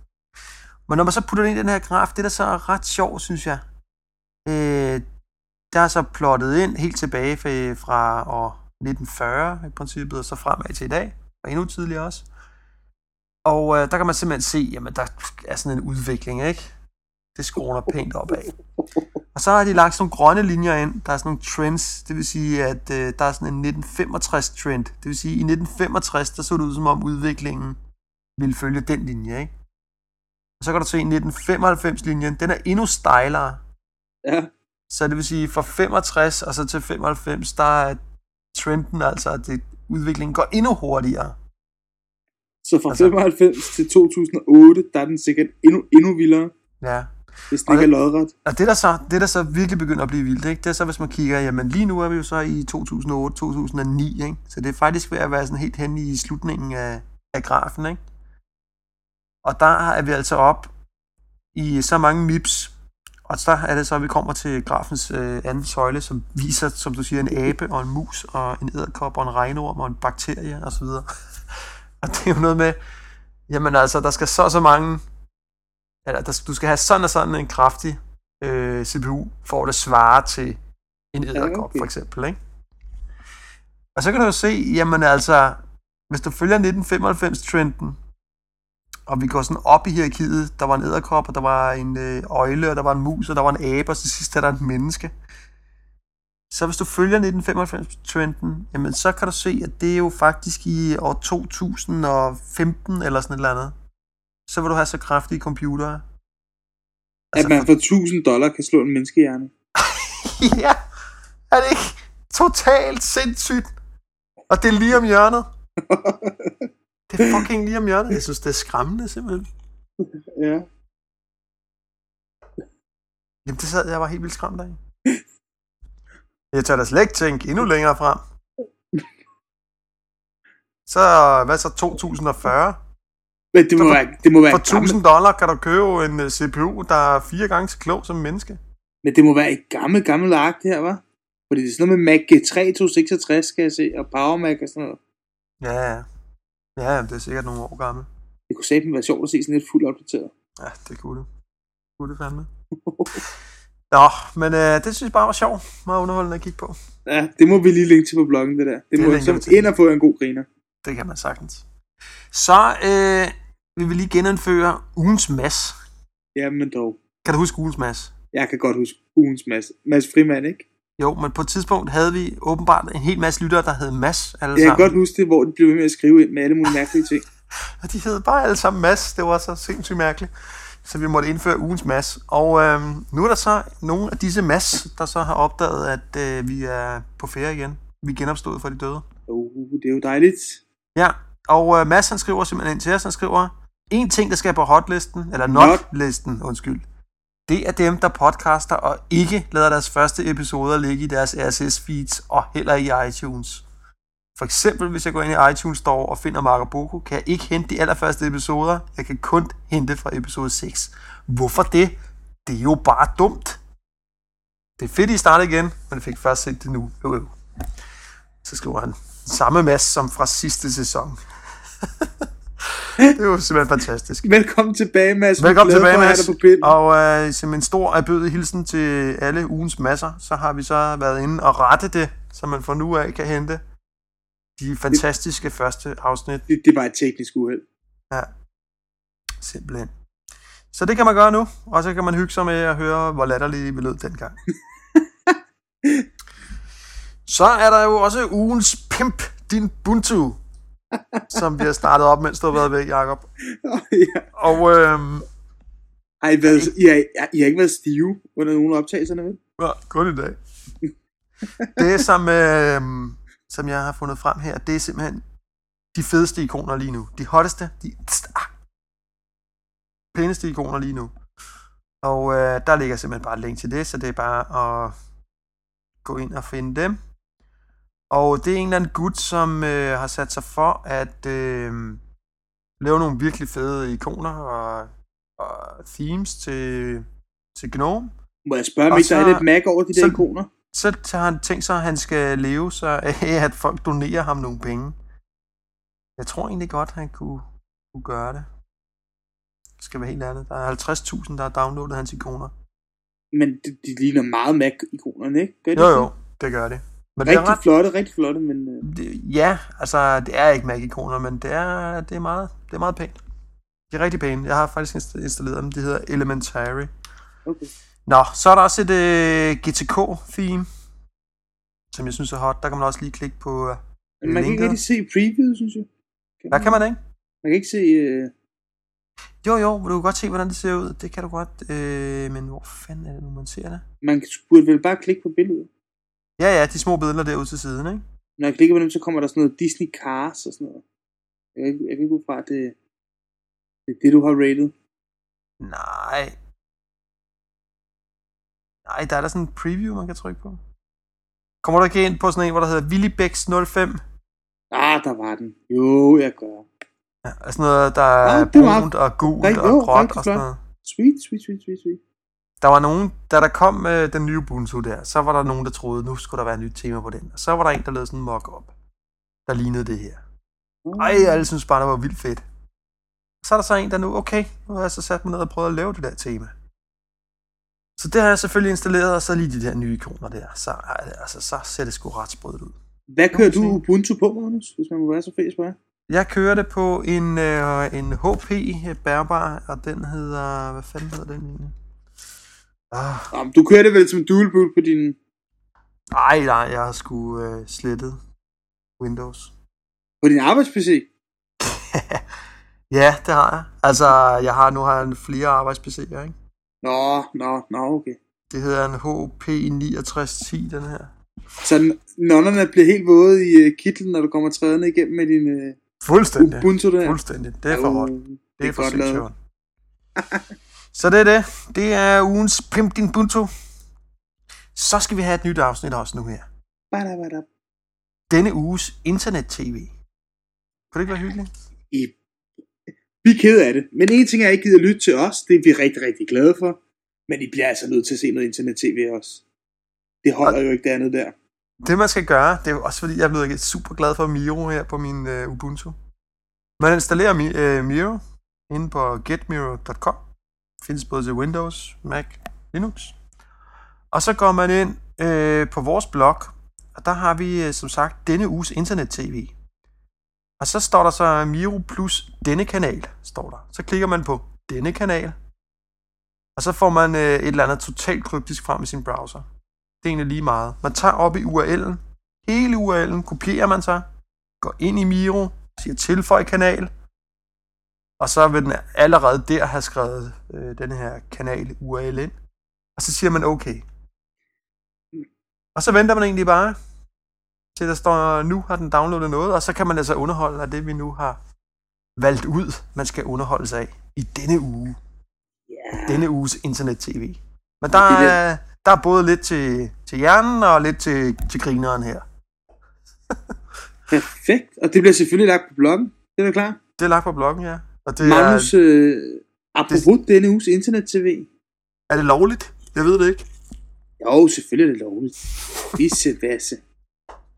Men når man så putter det ind i den her graf, det der så er ret sjovt, synes jeg, øh, der er så plottet ind helt tilbage fra, fra år 1940 i princippet, og så fremad til i dag, og endnu tidligere også. Og øh, der kan man simpelthen se, jamen der er sådan en udvikling, ikke? Det skråner pænt opad. (laughs) Og så har de lagt sådan nogle grønne linjer ind. Der er sådan nogle trends. Det vil sige, at øh, der er sådan en 1965 trend. Det vil sige, at i 1965, der så det ud som om udviklingen ville følge den linje, ikke? Og så kan du se 1995-linjen, den er endnu stejlere. Ja. Så det vil sige, fra 65 og så til 95, der er trenden altså, at det, udviklingen går endnu hurtigere. Så fra Altså- 95 til 2008, der er den sikkert endnu, endnu vildere, Ja. Hvis det Og ikke er lodret. Og det der, så, det der så virkelig begynder at blive vildt, ikke? det er så, hvis man kigger, jamen lige nu er vi jo så i 2008-2009, ikke? så det er faktisk ved at være sådan helt hen i slutningen af, af grafen. Ikke? Og der er vi altså op i så mange MIPS, og så er det så, at vi kommer til grafens øh, anden søjle, som viser, som du siger, en abe og en mus og en æderkop og en regnorm og en bakterie osv. (laughs) Og det er jo noget med, jamen altså, der skal så og så mange, eller der, du skal have sådan og sådan en kraftig øh, CPU, for at det svarer til en æderkop, okay. for eksempel. Ikke? Og så kan du jo se, jamen altså, hvis du følger 1995-trenden, og vi går sådan op i hierarkiet, der var en æderkop, og der var en øh, øjle, og der var en mus, og der var en abe, og til sidst er der et menneske. så hvis du følger 1995-trenden, jamen så kan du se, at det er jo faktisk i år 2015 eller sådan et eller andet. Så vil du have så kraftige computere. Altså, at man for 1000 dollar kan slå en menneskehjerne. (laughs) ja, er det ikke totalt sindssygt? Og det er lige om hjørnet. (laughs) det er fucking lige om hjørnet. Jeg synes, det er skræmmende simpelthen. ja. Jamen, det sad jeg var helt vildt skræmt af. Jeg tør da slet ikke tænke endnu længere frem. Så, hvad så, 2040? Men det må, for, være, det må være For 1000 dollar kan du købe en uh, CPU, der er fire gange så klog som menneske. Men det må være et gammelt, gammelt ark, det her, var. Fordi det er sådan noget med Mac 3266, skal jeg se, og Power Mac og sådan noget. Ja, ja. Ja, det er sikkert nogle år gammel. Det kunne sætte være sjovt at se sådan lidt fuldt opdateret. Ja, det kunne det. Det kunne det fandme. (laughs) Nå, men øh, det synes jeg bare var sjovt. Meget underholdende at kigge på. Ja, det må vi lige linke til på bloggen, det der. Det, Det må som ind og få en god griner. Det kan man sagtens. Så øh, vil vi lige genindføre ugens mas. Jamen dog. Kan du huske ugens mas? Jeg kan godt huske ugens Mads. Mads Frimand, ikke? Jo, men på et tidspunkt havde vi åbenbart en hel masse lyttere, der hed Mas alle Jeg kan sammen. godt huske det, hvor de blev ved med at skrive ind med alle mulige mærkelige ting. (laughs) Og de hed bare alle sammen Mas. Det var så sindssygt mærkeligt. Så vi måtte indføre ugens Mas. Og øhm, nu er der så nogle af disse Mas, der så har opdaget, at øh, vi er på ferie igen. Vi er genopstået for de døde. Uh, det er jo dejligt. Ja, og øh, Mads han skriver simpelthen ind til os, han skriver, en ting, der skal på hotlisten, eller Not. notlisten, undskyld, det er dem, der podcaster og ikke lader deres første episoder ligge i deres RSS-feeds og heller i iTunes. For eksempel, hvis jeg går ind i iTunes Store og finder Maraboko, kan jeg ikke hente de allerførste episoder. Jeg kan kun hente fra episode 6. Hvorfor det? Det er jo bare dumt. Det er fedt, I starter igen, men jeg fik først set det nu. Jo, jo. Så skriver han, samme masse som fra sidste sæson. (laughs) det er jo simpelthen fantastisk. Velkommen tilbage, Mads. Velkommen tilbage, Mads. Og øh, som en stor erbødig hilsen til alle ugens masser, så har vi så været inde og rette det, så man fra nu af kan hente de fantastiske første afsnit. Det, det var et teknisk uheld. Ja, simpelthen. Så det kan man gøre nu, og så kan man hygge sig med at høre, hvor latterlige vi lød dengang. (laughs) så er der jo også ugens pimp, din buntu, som vi har startet op, mens du har været væk, Jacob. (laughs) ja. Og øhm, Ej, hvad, I, har, I har ikke været stive under nogle af optagelserne, vel? Ja, kun i dag. det, som, øh, som jeg har fundet frem her, det er simpelthen de fedeste ikoner lige nu. De hotteste, de ah, pæneste ikoner lige nu. Og øh, der ligger simpelthen bare et link til det, så det er bare at gå ind og finde dem. Og det er en eller anden gut, som øh, har sat sig for at øh, lave nogle virkelig fede ikoner og, og themes til, til Gnome. Må jeg spørge, om ikke der er så- lidt mag over de der så- ikoner? så har han tænkt sig, at han skal leve så af, (laughs) at folk donerer ham nogle penge. Jeg tror egentlig godt, han kunne, kunne gøre det. Det skal være helt ærligt. Der er 50.000, der har downloadet hans ikoner. Men de, de ligner meget Mac-ikonerne, ikke? Gør de Jo jo, det gør det. Men det er Rigtig ret, flotte, rigtig flotte, men... Øh, det, ja, altså det er ikke Mac-ikoner, men det er, det, er meget, det er meget pænt. De er rigtig pæne. Jeg har faktisk insta- installeret dem. De hedder Elementary. okay. Nå, så er der også et øh, GTK-theme, som jeg synes er hot. Der kan man også lige klikke på... Øh, Men man kan ikke linket. rigtig se preview, synes jeg. hvad kan man ikke? Man kan ikke se... Øh, Jo, jo, du kan godt se, hvordan det ser ud. Det kan du godt. Øh, men hvor fanden er det nu, man ser det? man burde vel bare klikke på billedet. Ja, ja, de små billeder derude til siden, ikke? Når jeg klikker på dem, så kommer der sådan noget Disney Cars og sådan noget. Jeg, kan ikke- jeg kan ikke gå fra, at det, det er det, du har rated. Nej. Nej, der er der sådan en preview, man kan trykke på. Kommer du ikke ind på sådan en, hvor der hedder Willibæks 05? Ah, der var den. Jo, jeg gør. Ja, er sådan noget, der er det var- brunt og gult og gråt og sådan noget. Sweet, sweet, sweet, sweet, sweet. Der var nogen, da der kom øh, den nye Ubuntu der, så var der nogen, der troede, nu skulle der være et nyt tema på den. Og så var der en, der lavede sådan en mock-up, der lignede det her. Ej, alle synes bare, det var vildt fedt. Så er der så en, der nu, okay, nu har jeg så sat mig ned og prøvet at lave det der tema. Så det har jeg selvfølgelig installeret, og så lige de der nye ikoner der. Så, altså, så ser det sgu ret sprødt ud. Hvad kører du. Ubuntu på, Magnus? Hvis man må være så at spørge. Jeg kører det på en, øh, en HP bærbar, og den hedder, hvad fanden hedder den egentlig? Ah, Jamen, du kører det vel som dual boot på din... Nej, nej, jeg har sgu øh, slettet Windows. På din arbejds-PC? (laughs) ja, det har jeg. Altså, jeg har nu har jeg flere arbejds-PC'er, ikke? Nå, nå, nå, okay. Det hedder en HP6910, den her. Så nonnerne bliver helt våde i uh, kitlen, når du kommer trædende igennem med din uh, Fuldstændig. Ubuntu der. Fuldstændig. Det er for hot. Det, det er for sindssygt. (laughs) Så det er det. Det er ugens Pimp Din Buntu. Så skal vi have et nyt afsnit også nu her. Badabadab. Denne uges internet-tv. Kunne det ikke være hyggeligt? I, vi er ked af det. Men en ting er, at I gider lytte til os. Det er vi rigtig, rigtig glade for. Men I bliver altså nødt til at se noget internet-tv også. Det holder jo ikke det andet der. Det man skal gøre, det er jo også fordi, jeg er blevet super glad for Miro her på min uh, Ubuntu. Man installerer Mi- uh, Miro inde på getmiro.com. Findes både til Windows, Mac, Linux. Og så går man ind øh, på vores blog, og der har vi øh, som sagt denne uges internet-tv. Og så står der så øh, Miro plus denne kanal, står der. Så klikker man på denne kanal, og så får man øh, et eller andet totalt kryptisk frem i sin browser. Det er egentlig lige meget. Man tager op i URL'en, hele URL'en, kopierer man sig, går ind i Miro, siger tilføj kanal, og så vil den allerede der have skrevet øh, den her kanal URL ind, og så siger man okay. Og så venter man egentlig bare, til der står, nu har den downloadet noget, og så kan man altså underholde af det, vi nu har valgt ud, man skal underholde sig af i denne uge. Ja. Denne uges internet-tv. Men der Det er er, der er både lidt til, til hjernen og lidt til, til grineren her. Perfekt. Og det bliver selvfølgelig lagt på bloggen. Det er klar. Det er lagt på bloggen, ja. Og det Magnus, er, øh, apropos det... denne uges internet-tv. er det lovligt? Jeg ved det ikke. Jo, selvfølgelig er det lovligt. Visse vasse.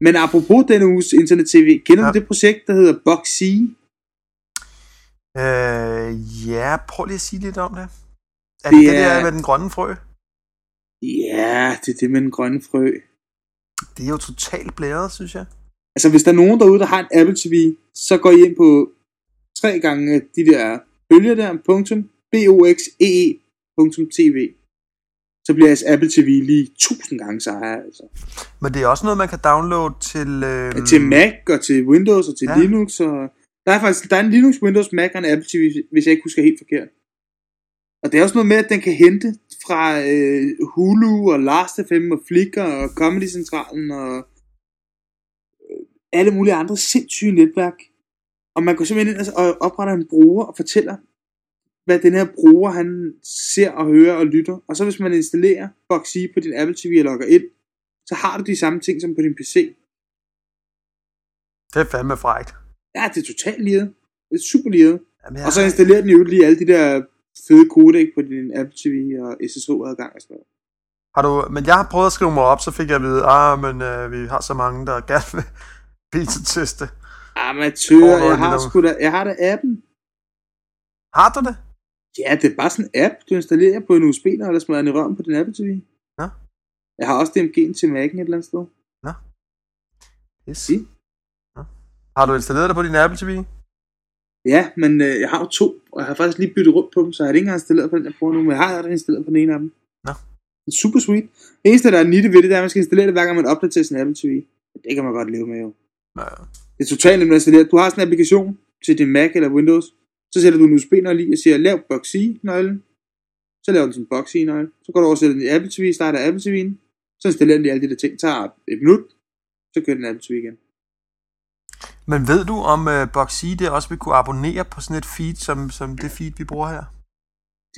Men apropos denne uges internet-tv, kender Ja. du det projekt, der hedder Boxy? Øh, ja, prøv lige at sige lidt om det. Er det Det det, er- der med den grønne frø? Ja, det er det med den grønne frø. Det er jo totalt blæret, synes jeg. Altså, hvis der er nogen derude, der har en Apple TV, så går I ind på tre gange de der bølger der, punktum, boxee.tv. Så bliver jeres Apple TV lige tusind gange sejere, altså. Men det er også noget, man kan downloade til... Øh. Til Mac og til Windows og til ja. Linux. Og der er faktisk der er en Linux, Windows, Mac og en Apple TV, hvis jeg ikke husker helt forkert. Og det er også noget med, at den kan hente fra øh, Hulu og Last.fm og Flickr og Comedy Centralen og øh, alle mulige andre sindssyge netværk. Og man går simpelthen ind og opretter en bruger og fortæller, hvad den her bruger han ser og hører og lytter. Og så hvis man installerer Boxy på din Apple TV og logger ind, så har du de samme ting som på din PC. Det er fandme frækt. Ja, det er totalt liret. Det er super liret. Jamen, Og så installerer den jo lige alle de der fede kodek på din Apple TV og SSH-adgang og sådan noget. Har du, men jeg har prøvet at skrive mig op, så fik jeg at vide, ah, men øh, vi har så mange, der gerne vil beta-teste. Amatør, jeg har sgu da, jeg har da appen. Har du det? Ja, det er bare sådan en app, du installerer på en USB, når der smadrer den i røven på din Apple TV. Ja. Jeg har også DMG'en til Mac'en et eller andet sted. Yes. Sig. Ja. Har du installeret det på din Apple TV? Ja, men øh, jeg har jo to, og jeg har faktisk lige byttet rundt på dem, så jeg har det ikke engang installeret på den, jeg bruger nu, men jeg har det installeret på den ene af dem. Nå. Det er super sweet. Det eneste, der er nitte ved det, det er, at man skal installere det, hver gang man opdaterer sin Apple TV. Det kan man godt leve med, jo. Ja. Det er totalt nemt at installere. Du har sådan en applikation til din Mac eller Windows. Så sætter du en USB-nøgle i og siger, lav Boxy-nøglen. Så laver du sådan en Boxy-nøgle. Så går du over og sætter den i Apple TV, starter Apple TV'en. Så installerer den lige alle de der ting. Tager et minut. Så kører den Apple TV igen. Men ved du, om uh, Boxy det også vil kunne abonnere på sådan et feed, som, som det feed, vi bruger her?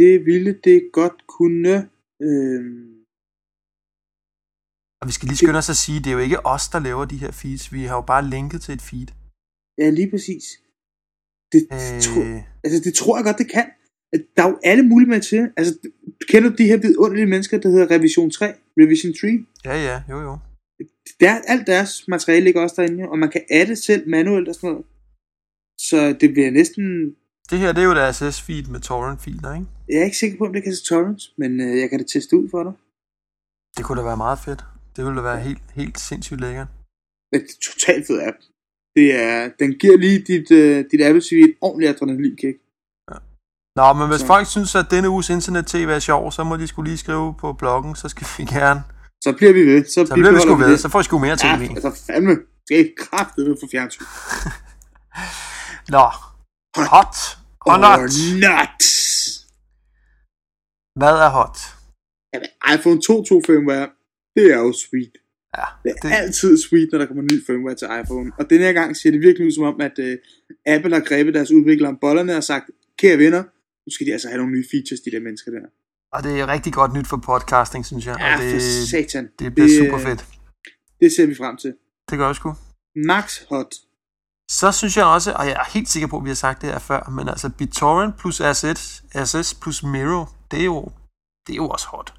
Det ville det godt kunne. Øhm, Og vi skal lige skynde os at sige, det er jo ikke os, der laver de her feeds. Vi har jo bare linket til et feed. ja, lige præcis. Det, Øh, tro, altså, det tror jeg godt, det kan. Der er jo alle mulige med til. Altså, kender du de her vidunderlige mennesker, der hedder Revision 3? Revision 3? ja, ja, jo, jo. der, alt deres materiale ligger også derinde, og man kan adde selv manuelt og sådan noget. Så det bliver næsten... Det her, det er jo et RSS-feed med torrent-filer, ikke? Jeg er ikke sikker på, om det kan se torrents, men øh, jeg kan da teste ud for dig. Det kunne da være meget fedt. Det ville da være helt, helt sindssygt lækkert. Det er totalt fed app. Det er, den giver lige dit, øh, dit Apple TV et ordentligt adrenalinkick. Nå, men hvis Så- folk synes, at denne uges internet-tv er sjov, så må de skulle lige skrive på bloggen, så skal vi gerne Så bliver vi ved. Så, Så bliver vi sgu ved, så får I sgu mere Ja, tv. altså fandme. Skal I kraftedeme få fjernsyn. (laughs) Nå, hot not. Or not. Hvad er hot? Jamen, iPhone 2.2 firmware, det er jo sweet. Ja, Det er det, altid sweet, når der kommer ny firmware til iPhone. Og denne her gang ser det virkelig ud som om, at uh, Apple har grebet deres udviklere om bollerne og sagt, kære venner, nu skal de altså have nogle nye features, de der mennesker der. og det er rigtig godt nyt for podcasting, synes jeg. Ja, og for det, satan. det bliver super øh, fedt. Det ser vi frem til. Det gør jeg sgu. Max Hot. Så synes jeg også, og jeg er helt sikker på, at vi har sagt det her før, men altså BitTorrent plus SS, SS plus Miro, det er jo, det er jo også hot.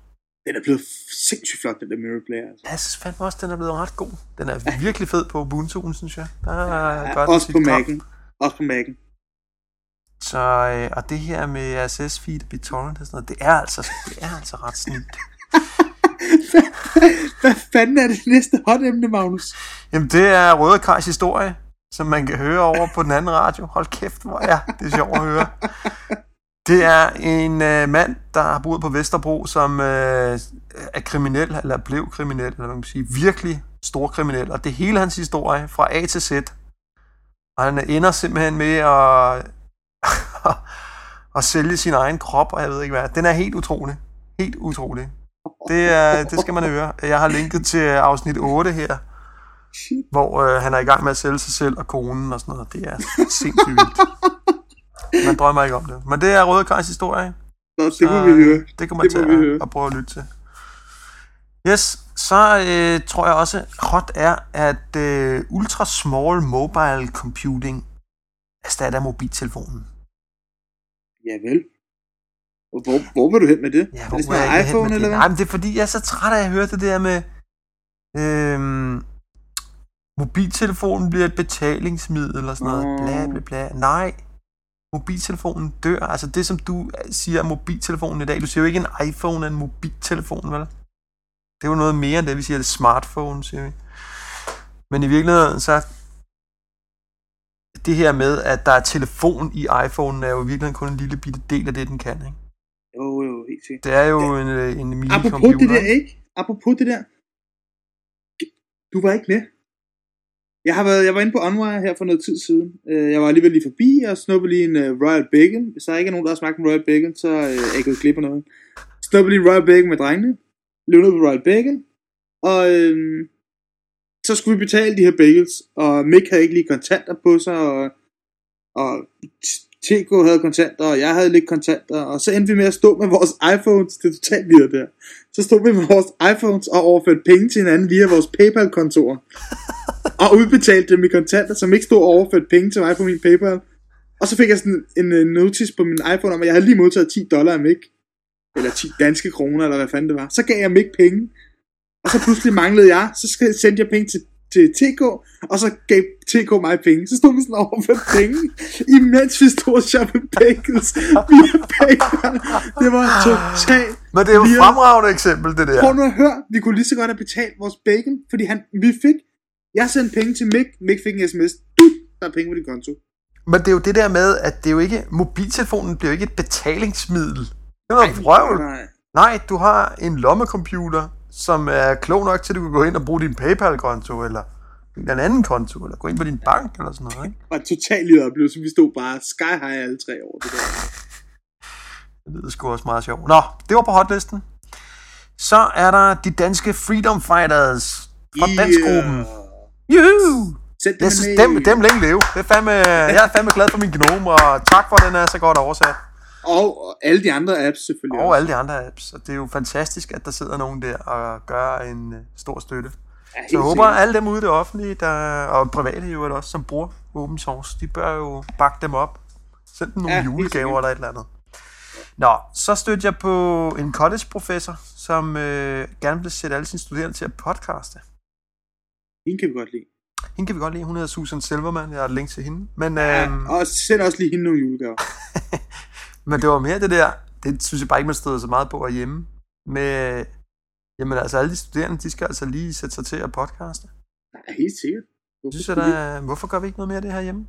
Den er blevet sindssygt flot, den der Mirror Player. Altså. Jeg synes fandme også, den er blevet ret god. Den er virkelig fed på Ubuntu'en, synes jeg. Der er Ja, godt også på. Mac'en. Også på Mac'en. Så, øh, og det her med SS feed og BitTorrent og sådan noget, det er altså, det er altså ret snilt. (laughs) Hvad fanden er det næste hot emne, Magnus? Jamen, det er Røde Kajs historie, som man kan høre over på den anden radio. Hold kæft, hvor er det sjovt at høre. Det er en øh, mand, der har boet på Vesterbro, som øh, er kriminel, eller blev kriminel, eller hvad man kan sige, virkelig stor kriminel. Og det er hele hans historie, fra A til Z. Og han ender simpelthen med at, (laughs) at sælge sin egen krop, og jeg ved ikke hvad. Den er helt utrolig. Helt utrolig. Det, er, det skal man høre. Jeg har linket til afsnit 8 her, hvor øh, han er i gang med at sælge sig selv og konen og sådan noget. Det er sindssygt vildt. Man drømmer ikke om det. Men det er Røde Kajs historie. Nå, det må vi høre. Det kommer Det til må vi at, at prøve at lytte til. Yes, så øh, tror jeg også, hot er, at øh, ultra small mobile computing erstatter mobiltelefonen. Ja vel. Hvor, hvor vil du hen med det? Ja, er hvor det må jeg sådan med iPhone, det? eller hvad? Nej, men det er fordi, jeg er så træt af at høre det der med... Øhm, mobiltelefonen bliver et betalingsmiddel og sådan noget. Bla, bla, bla. Nej, mobiltelefonen dør. Altså det, som du siger om mobiltelefonen i dag. Du siger jo ikke en iPhone er en mobiltelefon, vel? Det er jo noget mere end det, vi siger, det er smartphone, siger vi. Men i virkeligheden, så det her med, at der er telefon i iPhone, er jo i virkeligheden kun en lille bitte del af det, den kan, ikke? Jo, jo, helt sikkert. Det er jo en, øh, en mini-computer. Apropos det der, ikke? ikke? Apropos det der. Du var ikke med. Jeg har været, jeg var inde på Unwire her for noget tid siden. Øh, jeg var alligevel lige forbi og snuppede lige en øh, Royal Bacon. Hvis der ikke er nogen, der har smagt en Royal Bacon, så øh, er jeg gået glip af noget. Snuppede lige Royal Bacon med drengene. Løb ned på Royal Bacon. Og øhm, så skulle vi betale de her bagels. Og Mick havde ikke lige kontanter på sig. Og, og TK havde kontanter, og jeg havde lidt kontanter. Og så endte vi med at stå med vores iPhones. Det er totalt videre der. Så stod vi med vores iPhones og overførte penge til hinanden via vores PayPal-kontor og udbetalte dem i kontanter, som ikke stod og overførte penge til mig på min PayPal. Og så fik jeg sådan en, en notice på min iPhone om, at jeg havde lige modtaget 10 dollar af Mick. Eller 10 danske kroner, eller hvad fanden det var. Så gav jeg Mick penge. Og så pludselig manglede jeg. Så sendte jeg penge til, til TK, og så gav TK mig penge. Så stod vi sådan over for penge, imens vi stod og shoppede bagels via PayPal. Det var totalt Men det er jo et fremragende eksempel, det der. Prøv nu at høre, vi kunne lige så godt have betalt vores bacon, fordi han, vi fik, jeg sendte penge til Mick, Mick fik en sms, du, der er penge på din konto. Men det er jo det der med, at det er jo ikke, mobiltelefonen bliver jo ikke et betalingsmiddel. Det er noget vrøvl. Nej. Nej, du har en lommecomputer, som er klog nok til, at du kan gå ind og bruge din PayPal-konto, eller en anden konto, eller gå ind på din bank, eller sådan noget, ikke? Det var en lille oplevelse, vi stod bare sky high alle tre over det der. Det lyder sgu også meget sjovt. Nå, det var på hotlisten. Så er der de danske Freedom Fighters fra Yeah. dansgruppen. Juhu! Send dem Jeg synes, dem, dem længe leve. Det er fandme, jeg er fandme glad for min gnome, og tak for, at den er så godt oversat. Og, og alle de andre apps selvfølgelig Og også. alle de andre apps. Og det er jo fantastisk, at der sidder nogen der og gør en øh, stor støtte. Ja, Så jeg håber, at alle dem ude i det offentlige, der, og private øvrigt også, som bruger open source, de bør jo bakke dem op. Send dem nogle Ja, julegaver eller et eller andet. Nå, så stødte jeg på en college-professor, som øh, gerne vil sætte alle sine studerende til at podcaste. Hende kan vi godt lide. Hende kan vi godt lide. Hun hedder Susan Silverman. Jeg har et link til hende. Men, Ja, øhm, og send også lige hende nogle julegaver. (laughs) men det var mere det der, det synes jeg bare ikke, man stod så meget på hjemme. Med, jamen altså alle de studerende, de skal altså lige sætte sig til at podcaste. Ja, helt sikkert. Hvorfor Jeg synes, vi? der, hvorfor gør vi ikke noget mere af det her hjemme?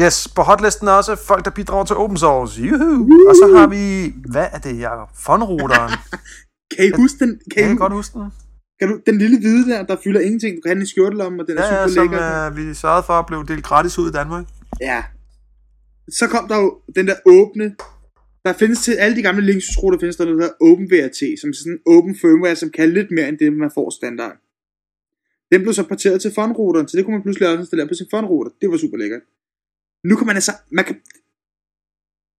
Yes, på hotlisten er også folk, der bidrager til open source. Juhu! Og så har vi, hvad er det her? Fonruteren. (laughs) Kan I huske den? Kan, Kan I, jeg godt huske den? Kan du, den lille hvide der, der fylder ingenting. Du kan have den i skjortelommen, og den er Ja, ja, super som lækker. uh, vi sørgede for at blive delt gratis ud i Danmark. Ja. Så kom der jo den der åbne. Der findes til alle de gamle Linksys-ruter, findes der noget, der hedder OpenVRT, som er sådan en open firmware, som kan lidt mere end det, man får standard. Den blev så porteret til fondruteren, så det kunne man pludselig også installere på sin fondruter. Det var super lækkert. Nu kan man altså, man kan,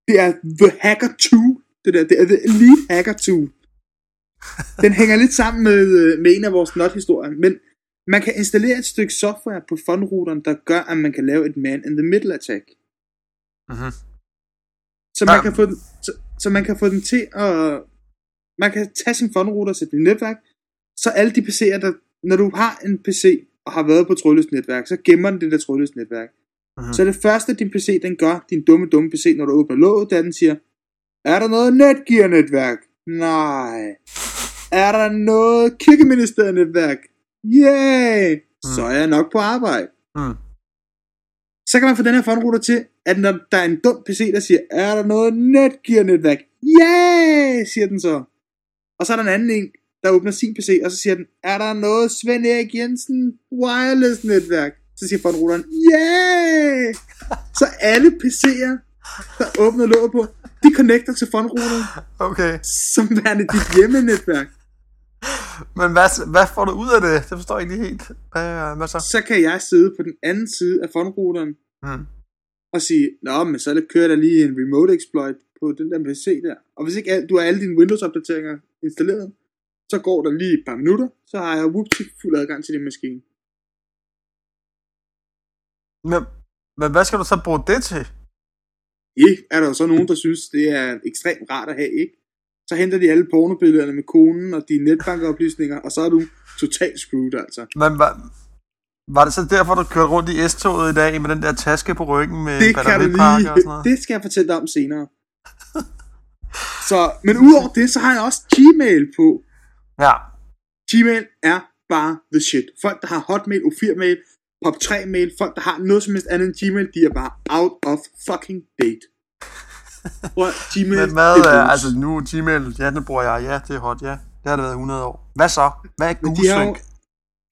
det er The Hacker 2, det der, det er The Elite Hacker 2. Den hænger lidt sammen med, øh, med en af vores not-historier, men man kan installere et stykke software på fondruteren, der gør, at man kan lave et man-in-the-middle attack. Mm-hmm. Så man, Ja. kan få den, så, så man kan få den til at... Man kan tage sin fondrouter og sætte den i netværk, så alle de PC'er, der... Når du har en PC og har været på trådløst netværk, så gemmer den det der trådløst netværk. Mhm. Så det første, din PC den gør, din dumme, dumme PC, når du åbner låget, det er, den siger, er der noget Netgear-netværk? Nej. Er der noget kirkeministeriet-netværk? Yay! Så er jeg nok på arbejde. Mm. Så kan man få den her fondrouter til, at når der er en dum PC, der siger, er der noget Netgear-netværk? Yeah, siger den så. Og så er der en anden en, der åbner sin PC, og så siger den, er der noget Svend Erik Jensen wireless-netværk? Så siger fondrouteren, yeah! (laughs) Så alle PC'er, der åbner låget på, de connecter til fondrouteren, (laughs) Okay, som værende dit hjemmenetværk. men hvad, hvad får du ud af det? Det forstår jeg ikke lige helt. Hvad, hvad så? Så kan jeg sidde på den anden side af fondrouteren, Mm. og sige, Nå, men så kører der lige en remote exploit på den der PC der. Og hvis ikke al- du har alle dine Windows-opdateringer installeret, så går der lige et par minutter, så har jeg whoopty fuld adgang til din maskine. Men, men hvad skal du så bruge det til? Ja, er der jo så nogen, der synes, det er ekstremt rart at have, ikke? Så henter de alle pornobillederne med konen og dine netbankoplysninger, og så er du totalt screwed, altså. Men var, var det så derfor, du kørte rundt i S-toget i dag med den der taske på ryggen med Det kan du batteripakke og sådan lige, noget? det skal jeg fortælle dig om senere. Så, men udover det, så har jeg også Gmail på. Ja, Gmail er bare the shit. Folk, der har Hotmail, O4-mail, Pop3-mail, folk, der har noget som helst andet end Gmail, de er bare out of fucking date. (laughs) Prøv, Gmail, men hvad det er, bruges. altså nu Gmail, ja, den bruger jeg, ja, det er hot, ja. Det har det været 100 år. Hvad så? Hvad er Google de har, jo,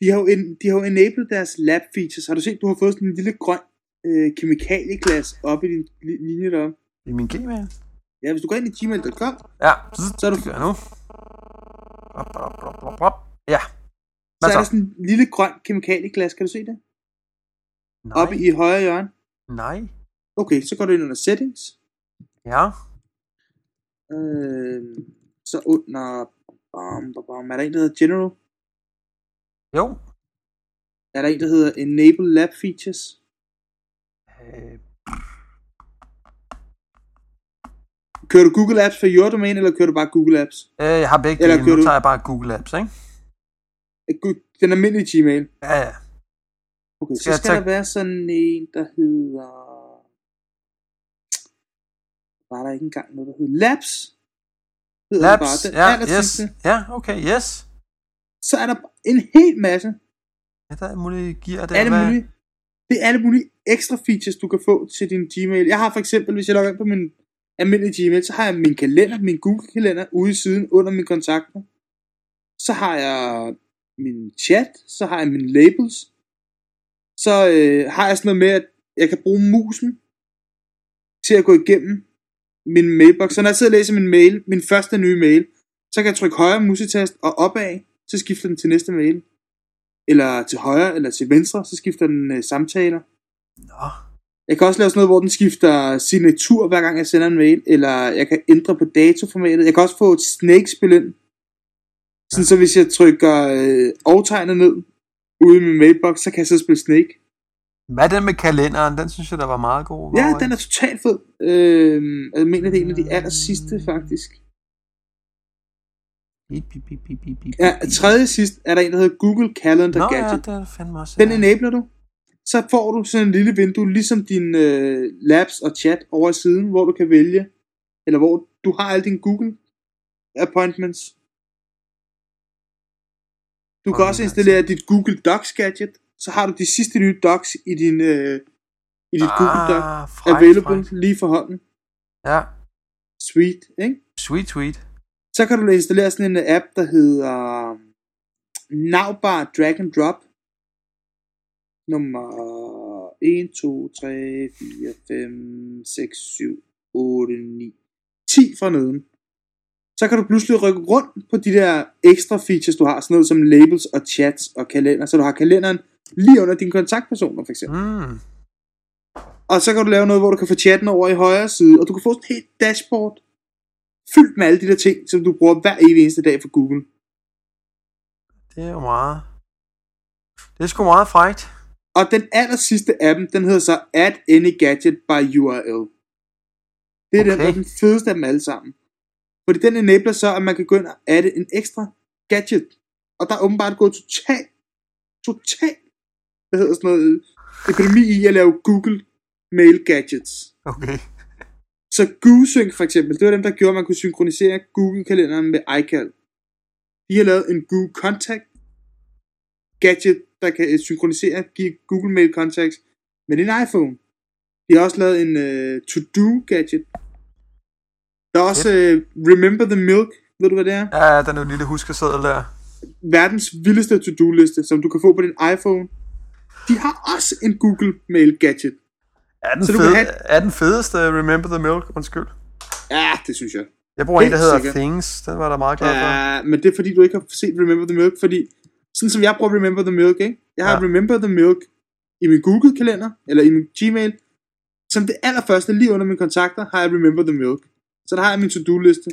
de, har jo en, de har jo enabled deres lab features. Har du set, du har fået sådan en lille grøn øh, kemikalieglas op i din li- linje deroppe? I min Gmail? Ja, hvis du går ind i gmail.com, Ja, Så er du- det gør jeg nu. Op, op, op, op, op. Ja. så Hvad er der så? sådan en lille grøn kemikalieglas. Kan du se det? Nej, Oppe i højre hjørne. nej. Okay, så går du ind under settings. Ja. Øh, så under... Bam, bam, bam. Er der en, der hedder General? Jo. Er der en, der hedder Enable Lab Features? Øh, Kører du Google Apps for your domain, eller kører du bare Google Apps? øh, jeg har begge Eller dele. kører Nu du- tager jeg bare Google Apps, ikke? Øh, Den almindelige Gmail. Ja, ja. Okay, Skal så skal tage- der være sådan en, der hedder... Var der ikke engang noget, der hedder Labs? Hedder Labs, bare. Den ja, allersidste. yes. Ja, okay, yes. Så er der en hel masse Ja, der er mulige gear der. alle mulige, det er alle mulige ekstra features, du kan få til din Gmail. Jeg har for eksempel, hvis jeg logger ind på min almindelige Gmail, så har jeg min kalender, min Google-kalender ude i siden under mine kontakter. Så har jeg min chat, så har jeg mine labels. Så øh, har jeg sådan noget med, at jeg kan bruge musen til at gå igennem min mailbox. Så når jeg sidder og læser min mail, min første nye mail, så kan jeg trykke højre musetast og opad, så skifter den til næste mail eller til højre, eller til venstre, så skifter den øh, samtaler. Nå, Jeg kan også lave sådan noget, hvor den skifter signatur, hver gang jeg sender en mail, eller jeg kan ændre på datoformatet. Jeg kan også få et snake-spil ind. Sådan så hvis jeg trykker øh, overtegnet ned ude i min mailbox, så kan jeg så spille Snake. hvad er den med kalenderen? Den synes jeg, der var meget god. Ja, den er totalt fed. Øh, jeg mener, det er en af de aller sidste, faktisk. Bip, bip, bip, bip, bip, bip, Ja, tredje sidst er der en, der hedder Google Calendar Nå, ja, Gadget. det er fandme også. Den ja. enabler du. Så får du sådan en lille vindue, ligesom din øh, labs og chat over siden, hvor du kan vælge, eller hvor du har alle dine Google appointments. Du kan Åh, også nice. installere dit Google Docs gadget, så har du de sidste nye docs i din øh, i dit Google Doc Ah, fræk, available fræk. lige for hånden. Ja, Sweet, ikke? sweet, sweet. Så kan du installere sådan en app, der hedder Navbar Drag and Drop. Nummer 1, 2, 3, 4, 5, 6, 7, 8, 9, 10 fra neden. Så kan du pludselig rykke rundt på de der ekstra features, du har, sådan noget som labels og chats og kalender, så du har kalenderen lige under dine kontaktpersoner, for eksempel. Mm. Og så kan du lave noget, hvor du kan få chatten over i højre side, og du kan få sådan et helt dashboard fyldt med alle de der ting, som du bruger hver evig eneste dag for Google. Det er jo meget... Det er sgu meget frægt. Og den aller sidste af dem, den hedder så Add Any Gadget by URL. Det er okay. den, der er den fedeste af dem alle sammen. Fordi den enabler så, at man kan gå ind og adde en ekstra gadget. Og der er åbenbart gået totalt, totalt, hvad hedder sådan noget, økonomi i at lave Google Mail Gadgets. Okay. Så GooSync for eksempel, det var dem, der gjorde, at man kunne synkronisere Google-kalenderen med iCal. De har lavet en Google Contact gadget, der kan synkronisere, give Google Mail Contacts med din iPhone. De har også lavet en uh, To-Do gadget. Der er også uh, Remember the Milk, ved du hvad det er? Ja, den er en lille huskeseddel der. Verdens vildeste to-do-liste, som du kan få på din iPhone. De har også en Google Mail gadget. Er den, Så du fed, kan have- er den fedeste Remember the Milk? Undskyld. Ja, det synes jeg. Jeg bruger en, Helt der hedder sikkert. Things. Den var der meget glad for. Ja, men det er fordi, du ikke har set Remember the Milk, fordi sådan som jeg bruger Remember the Milk, ikke? Jeg har ja. Remember the Milk i min Google-kalender, eller i min Gmail. Som det allerførste, lige under mine kontakter, har jeg Remember the Milk. Så der har jeg min to-do-liste.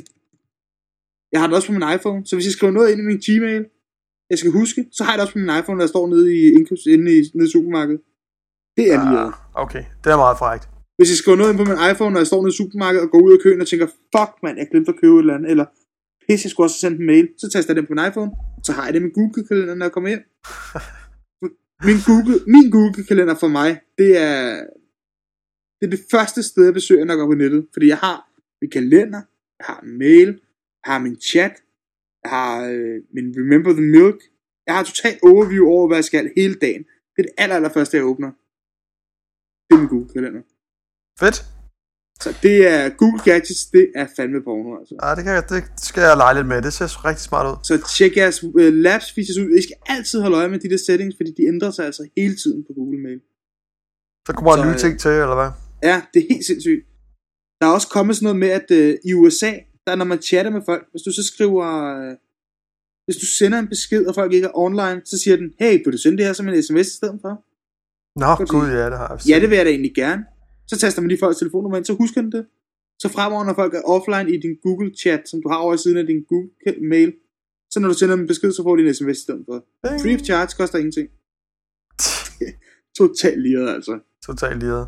Jeg har det også på min iPhone, så hvis jeg skriver noget ind i min Gmail, jeg skal huske, så har jeg det også på min iPhone, der står nede i, indkøbs, inde i, nede i supermarkedet. Det er lige Ah, okay, det er meget frægt. hvis jeg skriver noget ind på min iPhone, når jeg står nede i supermarkedet og går ud af køen og tænker, fuck mand, jeg glemte at købe et eller andet, eller pisse, jeg skulle også sendt en mail, så taster jeg den på min iPhone, så har jeg det med Google-kalender, når jeg kommer hjem. (laughs) Min Google, min Google-kalender for mig, det er, det er det første sted, jeg besøger, når jeg går på nettet, fordi jeg har min kalender, jeg har en mail, jeg har min chat, jeg har øh, min Remember the Milk, jeg har totalt overview over, hvad jeg skal hele dagen. Det er det aller, aller første, jeg åbner. Det er min Google-kalender. Fedt. Så det er Google Gadgets, det er fandme porno, altså. Ja, det, kan, jeg- det skal jeg lege lidt med. Det ser rigtig smart ud. Så tjek jeres uh, labs features ud. I skal altid holde øje med de der settings, fordi de ændrer sig altså hele tiden på Google Mail. Så kommer der nye øh, ting til, eller hvad? Ja, det er helt sindssygt. Der er også kommet sådan noget med, at uh, i USA, der når man chatter med folk, hvis du så skriver, uh, hvis du sender en besked, og folk ikke er online, så siger den, hey, vil du sende det her som en sms i stedet for? Nå, Godt gud, ja, det har jeg Ja, det vil jeg da egentlig gerne. Så taster man lige folks telefonnummer ind, så husker den det. Så fremover, når folk er offline i din Google chat, som du har over i siden af din Google mail, så når du sender dem en besked, så får de en sms i stedet for. Free of charge koster ingenting. (laughs) Totalt liret, altså. Totalt liret.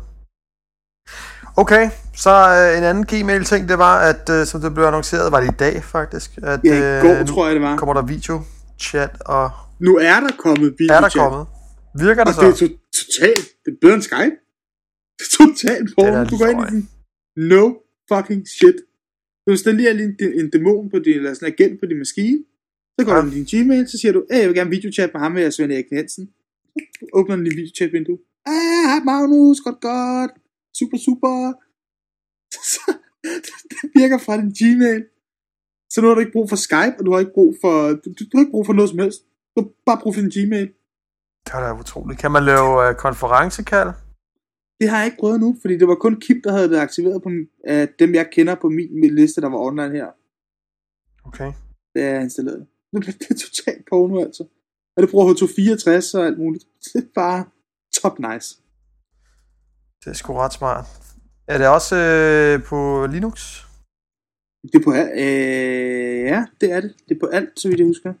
Okay, så øh, en anden Gmail-ting, det var, at øh, som det blev annonceret, var det i dag faktisk, at Ja, i går nu tror jeg, det var. kommer der video, chat og... Nu er der kommet video Er der kommet? Virker det Og det er så? to- totalt, det er bedre end Skype. Det er totalt porno. Du går ind i den. No fucking shit. Du installerer lige en, en dæmon på din, eller sådan en agent på din maskine. Så går Ja. du ind i din Gmail, så siger du, hey, jeg vil gerne videochat med ham, med Svend Erik Hansen. Så åbner den din videochat-vindue. Ah, hej Magnus, godt godt. Super, super. Det virker fra din Gmail. Så nu har du ikke brug for Skype, og du har ikke brug for, du, du, du har ikke brug for noget som helst. Du har bare brug for din Gmail. Det er da utroligt. Kan man lave øh, konferencekald? Det har jeg ikke prøvet nu, fordi det var kun Kim, der havde det aktiveret på af dem, jeg kender på min, min liste, der var online her, Okay. da jeg installerede det. Det er totalt porno, altså. Og det bruger H264 og alt muligt. Det er bare top nice. Det er sgu ret smart. Er det også øh, på Linux? Det er på alt. Øh, ja, det er det. Det er på alt, så vidt jeg husker.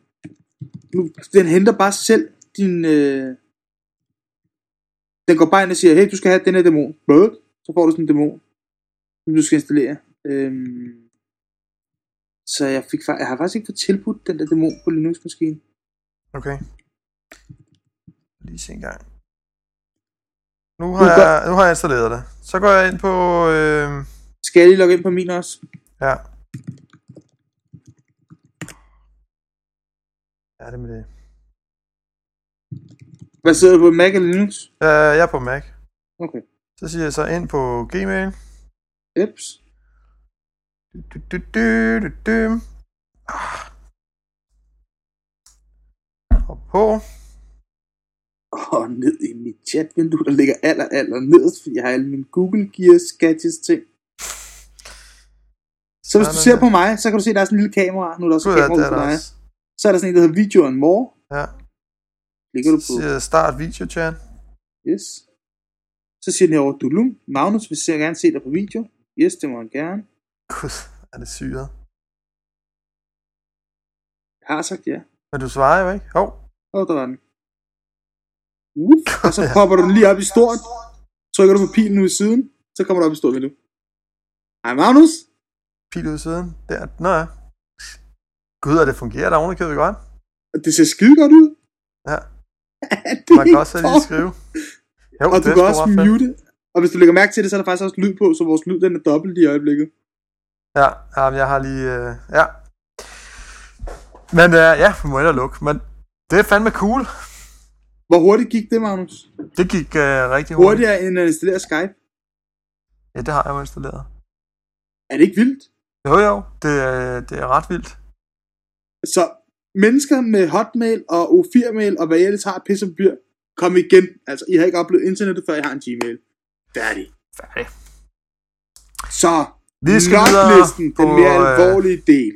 Nu, den henter bare selv din... Øh, den går bare ind og siger, hey, du skal have den her dæmon. Hvad? Så får du sådan en dæmon, som du skal installere. Øhm, så jeg, fik, jeg har faktisk ikke fået tilbudt den der dæmon på Linux-maskinen. Okay. Lige se en gang. Nu har, nu jeg, nu har jeg installeret det. Så går jeg ind på... Øh... Skal jeg lige logge ind på min også? Ja. Ja, det med det. Hvad sidder du på, Mac eller Linux? Uh, jeg er på Mac. Okay. Så siger jeg så ind på Gmail. Eps. Du, du, du, du, du. Ah. Og på ned i mit chatvindue, der ligger aller, aller nederst, fordi jeg har alle mine Google Gears gadgets ting. Så hvis Sådan du ser på mig, så kan du se, at der er sådan en lille kamera. Nu er der også et ja, kamera er der dig. også. Så er der sådan en, der hedder Video and More. Ja. Ligger du på. Siger start video chat. Yes. Så siger den herovre, Dulum. Magnus vil jeg gerne se dig på video. Yes, det må han gerne. Gud, er det syret. Jeg har sagt ja. Men du svarer jo ikke. Hov. Og der var den. Uh, (laughs) og så popper du den lige op i stort. Trykker du på pilen ude i siden, så kommer du op i stort vindue. Hej Magnus. Pil ud i siden. Der. Nå ja. Gud, og det fungerer der ovenikøbet godt. Det ser skide godt ud. Ja. (laughs) det Man kan også lige skrive. Jo, Og du kan også mute. Og hvis du lægger mærke til det, så er der faktisk også lyd på, så vores lyd den er dobbelt i øjeblikket. Ja, jeg har lige... Øh, ja. Men øh, ja, vi må ellers lukke. Men det er fandme cool. Hvor hurtigt gik det, Magnus? Det gik øh, rigtig hurtigt. Hurtigere end at installere Skype. Ja, det har jeg jo installeret. Er det ikke vildt? Jo, jo. Det, er- det er ret vildt. Så mennesker med hotmail og O4-mail og hvad jeg ellers har pisse på byr, kom igen. Altså, I har ikke oplevet internettet, før I har en Gmail. Færdig. Færdig. Så, Vi skal videre på, den mere øh, alvorlige del.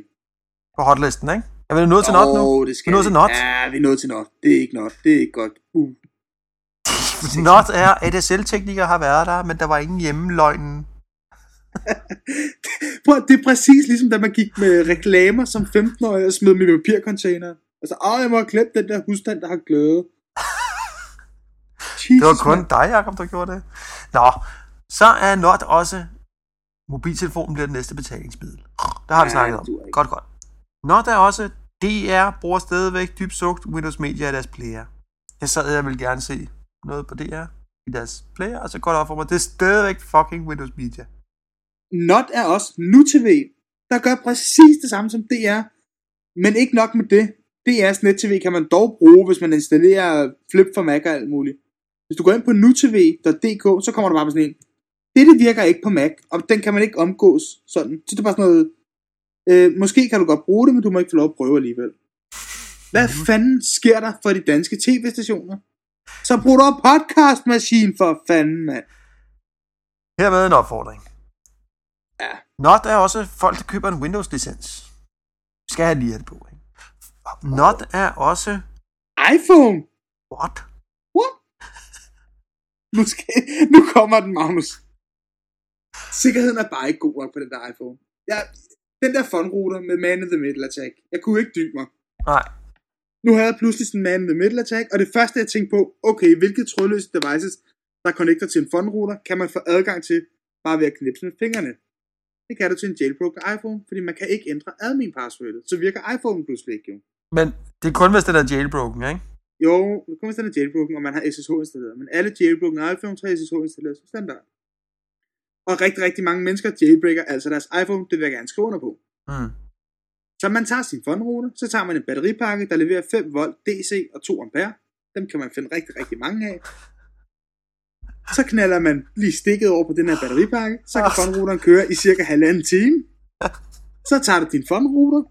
På hotlisten, ikke? Er vi nået til not nu? Det skal Vi er nået vi. til not. Ja, vi er nået til not. Det er ikke not. Det er ikke godt. Uh. Not er, ADSL-teknikere har været der, men der var ingen hjemmeløgnen. (laughs) Prøv, det er præcis ligesom, da man gik med reklamer som 15-årig og smed i papircontainer. Altså, åh, jeg må have glemt den der husstand, der har glæde. Det var Jesus, kun mand. dig, Jacob, der gjorde det. Nå, så er Not også, mobiltelefonen bliver det næste betalingsmiddel. Der har vi Ja, snakket om. Godt, godt. Not er også, DR bruger stadigvæk dybt sugt Windows Media i deres player. Jeg sad, jeg ville gerne se noget på DR i deres player, og så går det op for mig, det er stadigvæk fucking Windows Media. Not er også nu TV, der gør præcis det samme som DR. Men ikke nok med det. DR's net-tv kan man dog bruge, hvis man installerer Flip for Mac og alt muligt. Hvis du går ind på nutv.dk, så kommer der bare på sådan en. Dette virker ikke på Mac, og den kan man ikke omgås sådan. Så det er bare sådan noget, øh, måske kan du godt bruge det, men du må ikke få lov at prøve alligevel. Hvad fanden sker der for de danske tv-stationer? Så brug dog podcastmaskine for fanden, mand. Hermed en opfordring. Ja. Not er også folk, der køber en Windows-licens. Skal have lige det på, ikke? Not er også... iPhone! What? What? Nu, skal, nu kommer den, Magnus. Sikkerheden er bare ikke god nok på den der iPhone. Ja, den der fun-router med Man in the Middle Attack. Jeg kunne ikke dybe mig. Nej. Nu havde jeg pludselig sådan en Man in the Middle Attack, og det første jeg tænkte på, okay, hvilke trådløse devices, der connecter til en fun-router, kan man få adgang til bare ved at knipse med fingrene. Det kan du til en jailbroken iPhone, fordi man kan ikke ændre admin passwordet. Så virker iPhone pludselig ikke jo. Men det er kun, hvis den er jailbroken, ikke? Jo, det kommer hvis den er jailbroken, og man har SSH installeret. Men alle jailbroken iPhones har SSH installeret som standard. Og rigtig, rigtig mange mennesker jailbreaker altså deres iPhone, det vil jeg gerne skrive under på. Mm. Så man tager sin fondruter, så tager man en batteripakke, der leverer 5 volt DC og 2 ampere. Dem kan man finde rigtig, rigtig mange af. Så knalder man lige stikket over på den her batteripakke, så kan fondruteren køre i cirka halvanden time. Så tager du din fondruter,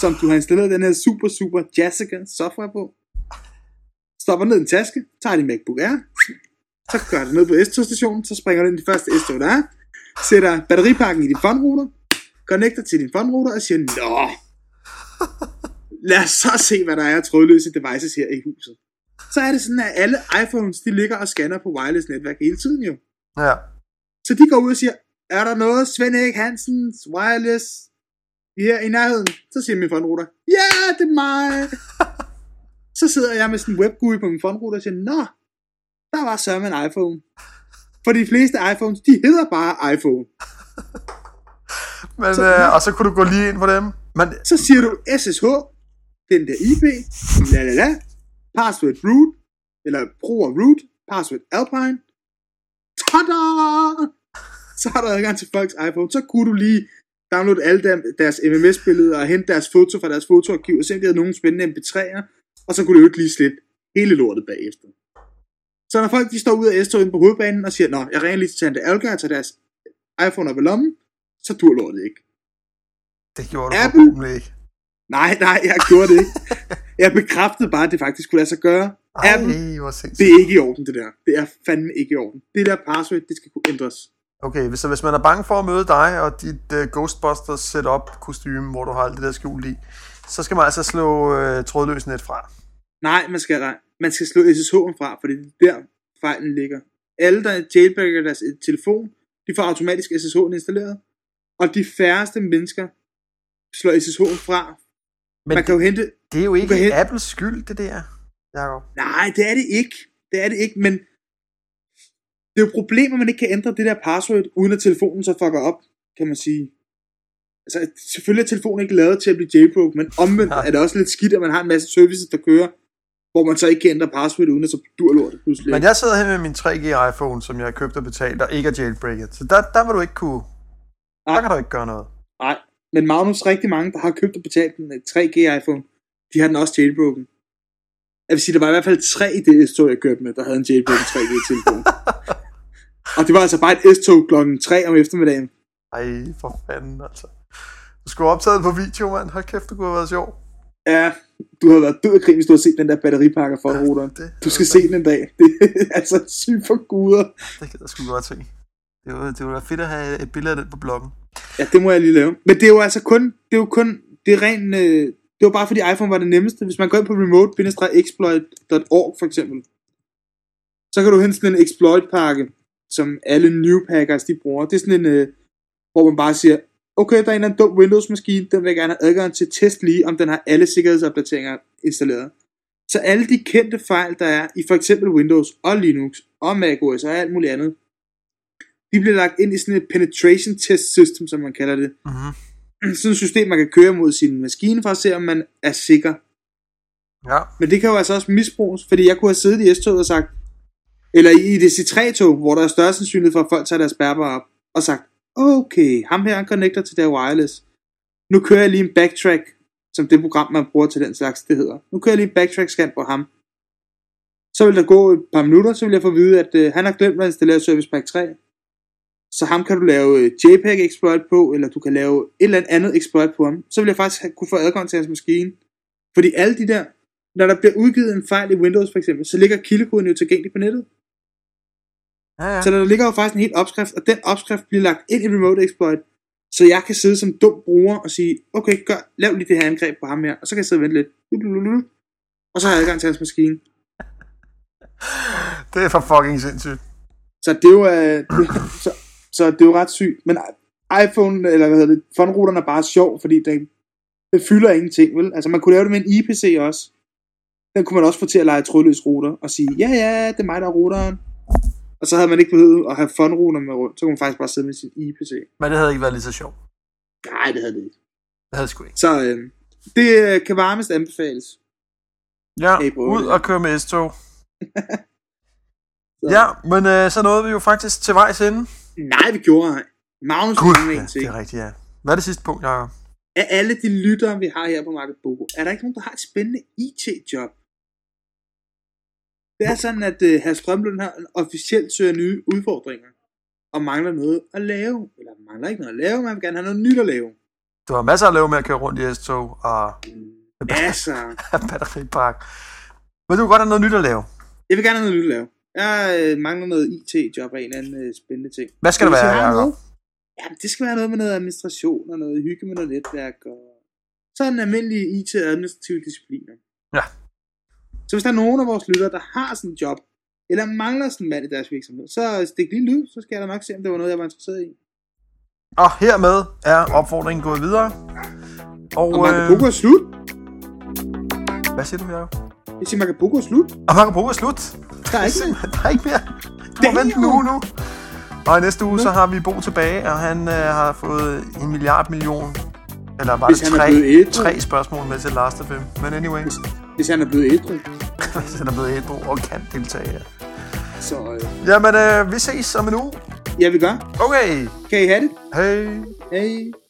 som du har installeret den her super, super Jessica software på. Stopper ned i en taske, tager din MacBook Air, så kører du ned på S-tog-stationen, så springer du ind i de første S-tog, der er, sætter batteripakken i din fondruter, connecter til din fondruter og siger, Nå, lad os så se, hvad der er af trådløse devices her i huset. Så er det sådan, at alle iPhones, de ligger og scanner på wireless netværk hele tiden jo. Ja. Så de går ud og siger, er der noget Svend Erik Hansens wireless her i nærheden? Så siger min fondruter, ja, det er mig. (laughs) så sidder jeg med sådan en webgui på min fondruter og siger, nå, der var sørme en iPhone. For de fleste iPhones, de hedder bare iPhone. (laughs) Men, Så- øh, og så kunne du gå lige ind på dem. Men Så siger du SSH, den der IP, la la la, password root, eller bruger root, password alpine, tada! Så har du adgang til folks iPhone. Så kunne du lige downloade alle dem- deres MMS-billeder og hente deres foto fra deres fotoarkiv, og se om de havde nogle spændende MP3'er, og så kunne du jo ikke lige slette hele lortet bagefter. Så når folk de står ud af s på hovedbanen og siger, Nå, jeg ringer lige til Tante Alga og tager deres iPhone op i lommen, så dur lortet ikke. det gjorde du Apple? forhåbentlig ikke. Nej, nej, jeg gjorde det ikke. Jeg bekræftede bare, at det faktisk kunne lade sig gøre. Ej, Apple, det er ikke i orden, det der. Det er fandme ikke i orden. Det der password, det skal kunne ændres. Okay, hvis, så hvis man er bange for at møde dig og dit uh, Ghostbusters setup kostume, hvor du har alt det der skjult i, så skal man altså slå uh, trådløs net fra. Nej, man skal, man skal slå SSH'en fra, for det er der fejlen ligger. Alle, der jailbreaker deres telefon, de får automatisk SSH'en installeret. Og de færreste mennesker slår SSH'en fra. Men man kan jo hente... det er jo ikke hen- Apples skyld, det der, Jacob. Nej, det er det ikke. Det er det ikke, men... Det er jo problemet, at man ikke kan ændre det der password, uden at telefonen så fucker op, kan man sige. Altså, selvfølgelig er telefonen ikke lavet til at blive jailbroke, men omvendt Nej. er det også lidt skidt, at man har en masse services, der kører, hvor man så ikke kan ændre password, uden at så dur lortet pludselig. Men jeg sidder her med min 3G iPhone, som jeg har købt og betalt, og ikke er jailbreaket. Så der, der vil du ikke kunne... Der Nej. kan du ikke gøre noget. Nej, men Magnus, rigtig mange, der har købt og betalt en øh, 3G iPhone, de har den også jailbroken. Jeg vil sige, der var i hvert fald tre i det S-tog, jeg kørte med, der havde en jailbroken 3G-telefon. (laughs) og det var altså bare et S-tog klokken 3 om eftermiddagen. Ej, for fanden, altså. Du skulle det på video, mand. Hold kæft, det kunne have været sjov. Ja, du har været død af grin, hvis du har set den der batteripakker for ruteren. Det, Du skal se den en dag. (laughs) Det er altså sygt for guder. Det kan jeg sgu godt se. Det var, det var fedt at have et billede af den på bloggen. Ja, det må jeg lige lave. Men det er jo altså kun, det er jo kun, det er ren, øh, det var bare fordi iPhone var det nemmeste. Hvis man går ind på remote-exploit.org for eksempel, så kan du hente sådan en exploit-pakke, som alle new packers de bruger. Det er sådan en, øh, hvor man bare siger, okay, der er en eller anden dum Windows-maskine, den vil jeg gerne have adgang til test lige, om den har alle sikkerhedsopdateringer installeret. Så alle de kendte fejl, der er i for eksempel Windows og Linux og macOS og alt muligt andet, de bliver lagt ind i sådan et penetration test system, som man kalder det Mm-hmm. (clears throat) sådan et system, man kan køre mod sin maskine for at se, om man er sikker. Ja. Men det kan jo altså også misbruges, fordi jeg kunne have siddet i S-toget og sagt, eller i det C3-tog, hvor der er større sandsynlighed for, at folk tager deres bærbar op, og sagt, okay, ham her han connecter til der wireless. Nu kører jeg lige en backtrack, som det program, man bruger til den slags, det hedder. Nu kører jeg lige en backtrack-scan på ham. Så vil der gå et par minutter, så vil jeg få at vide, at øh, han har glemt at installere Service Pack 3. Så ham kan du lave øh, JPEG exploit på, eller du kan lave et eller andet exploit på ham. Så vil jeg faktisk kunne få adgang til hans maskine. Fordi alle de der, når der bliver udgivet en fejl i Windows for eksempel, så ligger kildekoden jo tilgængelig på nettet. Ja, ja. Så der ligger jo faktisk en helt opskrift, og den opskrift bliver lagt ind i Remote Exploit, så jeg kan sidde som dum bruger og sige, okay, gør, lav lige det her angreb på ham her, og så kan jeg sidde og vente lidt. Og så har jeg adgang til hans maskine. Det er for fucking sindssygt. Så det er jo, øh, det, så, så det er jo ret sygt. Men iPhone, eller hvad hedder det, fondruteren er bare sjov, fordi den, det fylder ingenting, vel? Altså man kunne lave det med en IPC også. Den kunne man også få til at lege trådløs router, og sige, ja ja, det er mig, der er routeren. Og så havde man ikke behøvet at have fondruter med rundt, så kunne man faktisk bare sidde med sin IPC. Men det havde ikke været lige så sjovt. Nej, det havde det ikke. Det havde sgu ikke. Så øh, det øh, kan varmest anbefales. Ja, bro. ud og køre med S-tog. (laughs) Ja, men øh, så nåede vi jo faktisk til vejs ende. Nej, vi gjorde ej. Magnus Gud, ja, en det er rigtigt, ja. Hvad er det sidste punkt, Jacob? Af alle de lyttere, vi har her på Market Bogo, er der ikke nogen, der har et spændende IT-job? Det er sådan, at uh, herr Strømlund her officielt søger nye udfordringer, og mangler noget at lave. Eller mangler ikke noget at lave, man vil gerne have noget nyt at lave. Du har masser at lave med at køre rundt i S-tog og Altså, (laughs) batteripark. Men du kan godt have noget nyt at lave. jeg vil gerne have noget nyt at lave. Jeg øh, mangler noget IT-job af en eller anden øh, spændende ting. Hvad skal det være, Jacob? Jamen, det skal være noget med noget administration og noget hygge med noget netværk og sådan almindelige IT-administrative discipliner. Ja. Så hvis der er nogen af vores lyttere, der har sådan en job, eller mangler sådan en mand i deres virksomhed, så stik lige lyd, så skal jeg da nok se, om det var noget, jeg var interesseret i. Og hermed er opfordringen gået videre. Og, Og Macaboco er slut. hvad siger du, Jacob? Jeg siger, Macaboco er slut. Og Macaboco er slut. Der er ikke. (laughs) Der er ikke mere. Du må vente nu nu. Og i næste uge, så har vi Bo tilbage, og han øh, har fået en milliard million. Eller var Hvis det tre, tre spørgsmål med til Last of Them. Men anyway, Hvis han er blevet ædru. (laughs) hvis han er blevet ædru og kan deltage. Ja. Så øh, Jamen, øh, vi ses om en uge. ja, vi gør. Okay. Kan I have det? Hej. Hej.